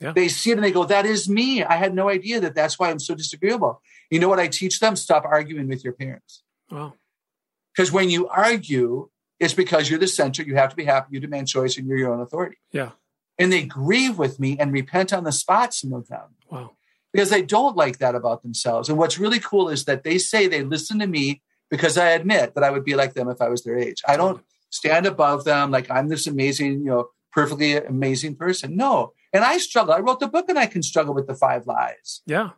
Yeah. They see it and they go, that is me. I had no idea that that's why I'm so disagreeable. You know what I teach them? Stop arguing with your parents. Wow. Because when you argue, it's because you're the center. You have to be happy. You demand choice and you're your own authority. Yeah. And they grieve with me and repent on the spot, some of them. Wow. Because they don't like that about themselves. And what's really cool is that they say they listen to me because I admit that I would be like them if I was their age. I don't stand above them like I'm this amazing, you know, perfectly amazing person. No. And I struggle. I wrote the book and I can struggle with the five lies. Yeah.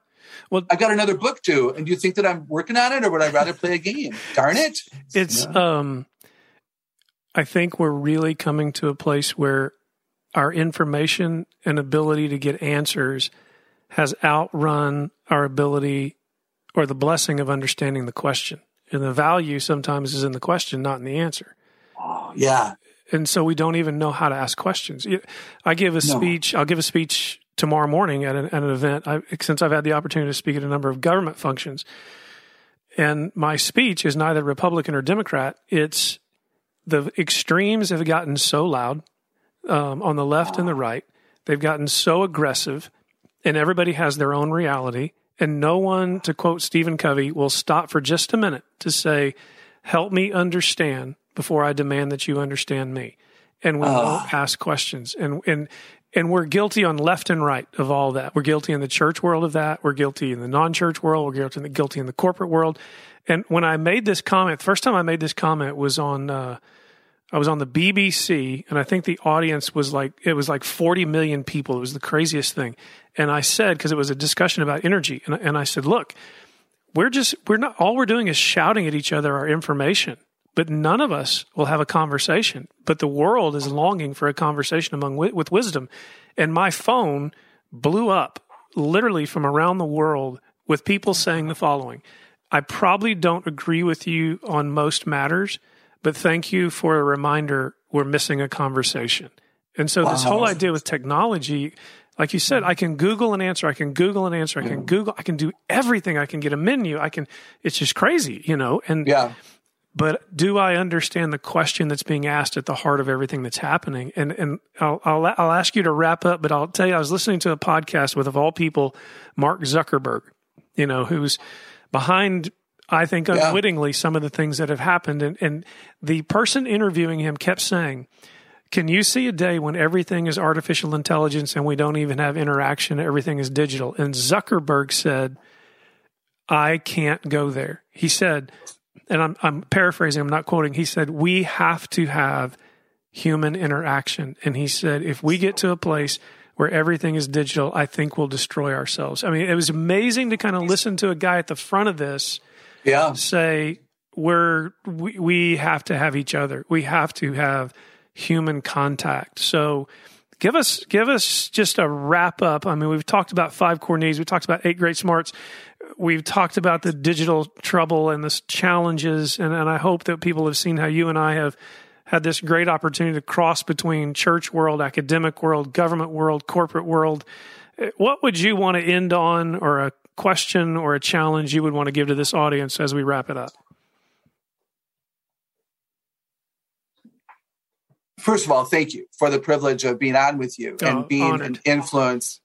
Well, I got another book too. And do you think that I'm working on it or would I rather play a game? Darn it. It's, yeah. um, I think we're really coming to a place where our information and ability to get answers has outrun our ability or the blessing of understanding the question. And the value sometimes is in the question, not in the answer. Oh, yeah. And so we don't even know how to ask questions. I give a no. speech. I'll give a speech tomorrow morning at an, at an event. I, since I've had the opportunity to speak at a number of government functions, and my speech is neither Republican or Democrat. It's the extremes have gotten so loud um, on the left and the right. They've gotten so aggressive, and everybody has their own reality. And no one, to quote Stephen Covey, will stop for just a minute to say, "Help me understand before I demand that you understand me. And we won't ask questions. And and and we're guilty on left and right of all that. We're guilty in the church world of that. We're guilty in the non-church world. We're guilty in the, guilty in the corporate world. And when I made this comment, the first time I made this comment was on uh, I was on the BBC, and I think the audience was like it was like 40 million people. It was the craziest thing. And I said because it was a discussion about energy, and, and I said, look, we're just we're not all we're doing is shouting at each other our information but none of us will have a conversation. But the world is longing for a conversation among with wisdom, and my phone blew up literally from around the world with people saying the following: "I probably don't agree with you on most matters, but thank you for a reminder. We're missing a conversation." And so wow. this whole idea with technology like you said, I can Google an answer. I can Google an answer. I can Google. I can do everything. I can get a menu. I can. It's just crazy, you know. And yeah but do I understand the question that's being asked at the heart of everything that's happening? And and I'll, I'll, I'll ask you to wrap up, but I'll tell you, I was listening to a podcast with, of all people, Mark Zuckerberg, you know, who's behind I think unwittingly, yeah. some of the things that have happened. And, and the person interviewing him kept saying, Can you see a day when everything is artificial intelligence and we don't even have interaction? Everything is digital. And Zuckerberg said, I can't go there. He said, and I'm, I'm paraphrasing, I'm not quoting, he said, We have to have human interaction. And he said, If we get to a place where everything is digital, I think we'll destroy ourselves. I mean, it was amazing to kind of listen to a guy at the front of this yeah. say, we're, we, we have to have each other. We have to have human contact. So give us, give us just a wrap up. I mean, we've talked about five core needs. We talked about eight great smarts. We've talked about the digital trouble and the challenges. And, and I hope that people have seen how you and I have had this great opportunity to cross between church world, academic world, government world, corporate world. What would you want to end on or a question or a challenge you would want to give to this audience as we wrap it up? First of all, thank you for the privilege of being on with you and oh, being honored. an influence.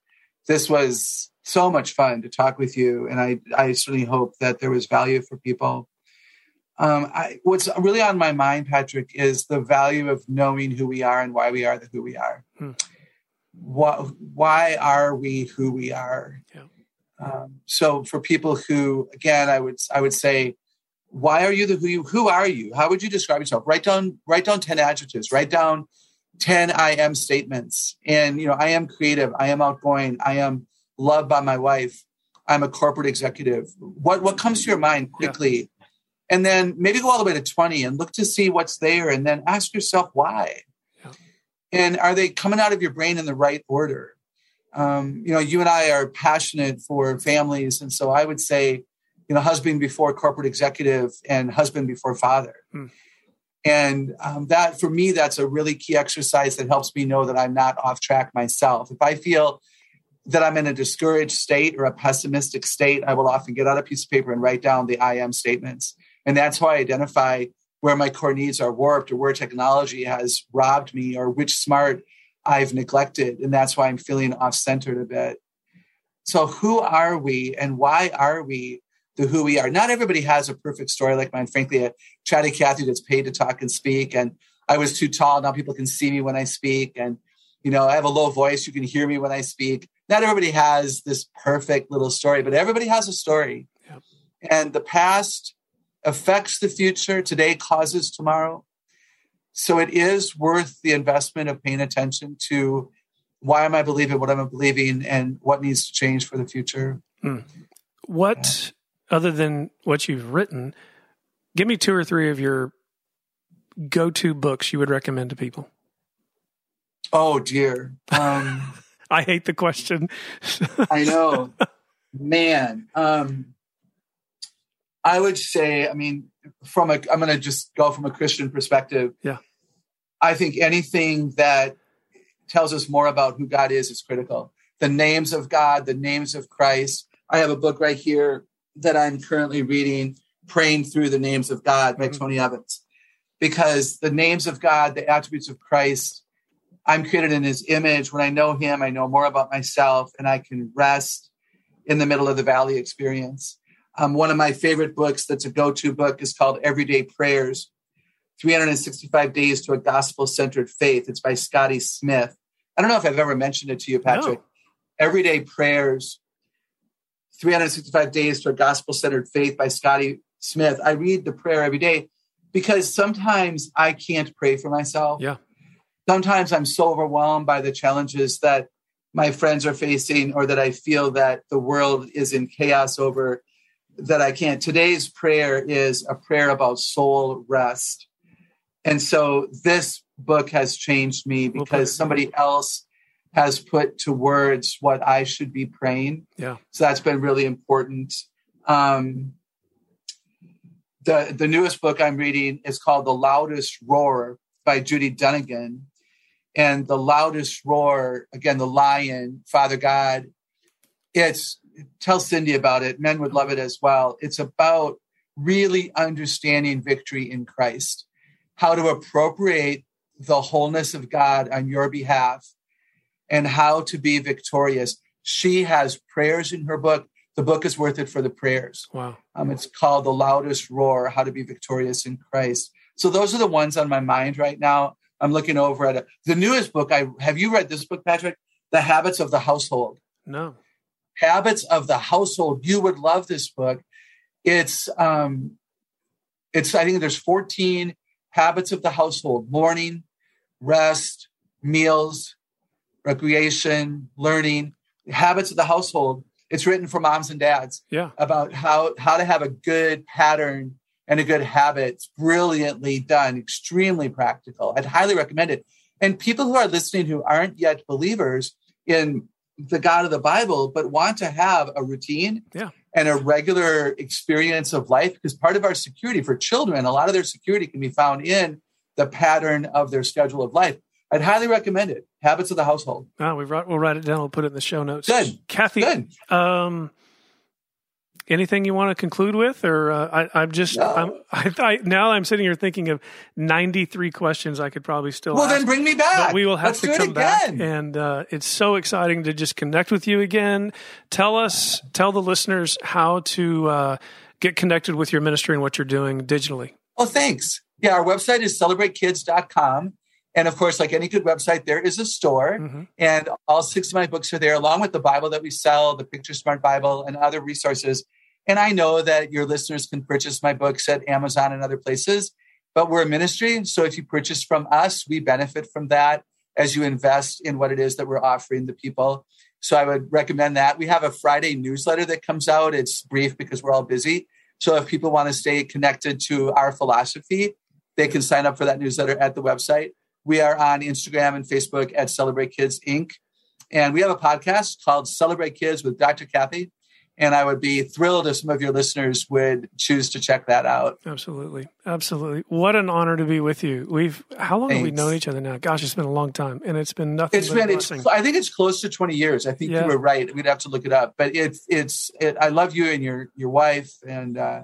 This was so much fun to talk with you, and I, I certainly hope that there was value for people. Um, I, what's really on my mind, Patrick, is the value of knowing who we are and why we are the who we are. Hmm. Why, why are we who we are? Yeah. Um, so for people who, again, I would I would say, why are you the who you who are you? How would you describe yourself? Write down write down ten adjectives. Write down ten I am statements. And you know, I am creative. I am outgoing. I am loved by my wife. I'm a corporate executive. What what comes to your mind quickly? Yeah. And then maybe go all the way to 20 and look to see what's there and then ask yourself why. Yeah. And are they coming out of your brain in the right order? Um, you know, you and I are passionate for families, and so I would say, you know, husband before corporate executive and husband before father. Hmm. And um, that, for me, that's a really key exercise that helps me know that I'm not off track myself. If I feel that I'm in a discouraged state or a pessimistic state, I will often get out a piece of paper and write down the I am statements. And that's how I identify where my core needs are warped or where technology has robbed me or which smart I've neglected. And that's why I'm feeling off centered a bit. So, who are we and why are we the who we are? Not everybody has a perfect story like mine. Frankly, a chatty Cathy that's paid to talk and speak. And I was too tall. Now people can see me when I speak. And, you know, I have a low voice. You can hear me when I speak. Not everybody has this perfect little story, but everybody has a story. And the past affects the future. Today causes tomorrow. So it is worth the investment of paying attention to why am I believing what I'm believing and what needs to change for the future. Hmm. What, yeah. other than what you've written, give me two or three of your go to books you would recommend to people. Oh, dear. Um, I hate the question. I know. Man. Um, I would say, I mean, from a, I'm going to just go from a Christian perspective. Yeah. I think anything that tells us more about who God is is critical. The names of God, the names of Christ. I have a book right here that I'm currently reading, Praying Through the Names of God by mm-hmm. Tony Evans. Because the names of God, the attributes of Christ, I'm created in his image. When I know him, I know more about myself and I can rest in the middle of the valley experience. Um, one of my favorite books that's a go to book is called Everyday Prayers 365 Days to a Gospel Centered Faith. It's by Scotty Smith. I don't know if I've ever mentioned it to you, Patrick. No. Everyday Prayers 365 Days to a Gospel Centered Faith by Scotty Smith. I read the prayer every day because sometimes I can't pray for myself. Yeah. Sometimes I'm so overwhelmed by the challenges that my friends are facing or that I feel that the world is in chaos over that I can't. Today's prayer is a prayer about soul rest. And so this book has changed me because somebody else has put to words what I should be praying. Yeah. So that's been really important. Um, the the newest book I'm reading is called The Loudest Roar by Judy Dunagan. And the loudest roar, again, the lion, Father God, it's tell Cindy about it. Men would love it as well. It's about really understanding victory in Christ, how to appropriate the wholeness of God on your behalf, and how to be victorious. She has prayers in her book the book is worth it for the prayers. Wow. Um, it's called The Loudest Roar How to Be Victorious in Christ. So those are the ones on my mind right now. I'm looking over at it. The newest book, I have you read this book, Patrick? The Habits of the Household. No. Habits of the Household. You would love this book. It's um it's I think there's 14 habits of the household: morning, rest, meals, recreation, learning, habits of the household. It's written for moms and dads Yeah. about how how to have a good pattern and a good habit. It's brilliantly done, extremely practical. I'd highly recommend it. And people who are listening who aren't yet believers in the God of the Bible, but want to have a routine Yeah. And a regular experience of life, because part of our security for children, a lot of their security can be found in the pattern of their schedule of life. I'd highly recommend it. Habits of the household. Ah, we we'll write it down. We'll put it in the show notes. Good. Kathy, Good. um, anything you want to conclude with, or uh, I, I'm just, No. I'm, I, I, now I'm sitting here thinking of 93 questions I could probably still Well, ask. then bring me back. but we will have Let's to come back and uh, it's so exciting to just connect with you again tell us tell the listeners how to uh, get connected with your ministry and what you're doing digitally Oh, thanks. Yeah, our website is celebratekids.com. And of course, like any good website, there is a store. Mhm. And all six of my books are there, along with the Bible that we sell, the Picture Smart Bible, and other resources. And I know that your listeners can purchase my books at Amazon and other places, but we're a ministry. So if you purchase from us, we benefit from that as you invest in what it is that we're offering the people. So I would recommend that. We have a Friday newsletter that comes out. It's brief because we're all busy. So if people want to stay connected to our philosophy, they can sign up for that newsletter at the website. We are on Instagram and Facebook at Celebrate Kids Inc. And we have a podcast called Celebrate Kids with Dr. Kathy. And I would be thrilled if some of your listeners would choose to check that out. absolutely absolutely what an honor to be with you we've how long have we Thanks. known each other now gosh it's been a long time and it's been nothing It's been, it's, I think it's close to 20 years. I think Yeah. you were right. We'd have to look it up, but it's, it's, it, I love you and your, your wife. And, uh,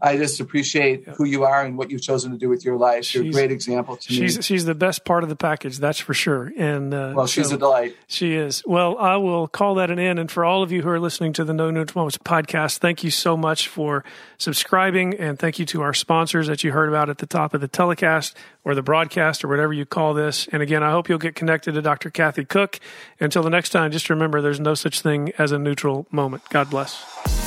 I just appreciate who you are and what you've chosen to do with your life. You're a great example to me. she's she's the best part of the package that's for sure and uh, well, she's so- a delight. She is. Well, I will call that an end. And for all of you who are listening to the No Neutral Moments podcast, thank you so much for subscribing. And thank you to our sponsors that you heard about at the top of the telecast or the broadcast or whatever you call this. And again, I hope you'll get connected to Dr. Kathy Koch. Until the next time, just remember there's no such thing as a neutral moment. God bless.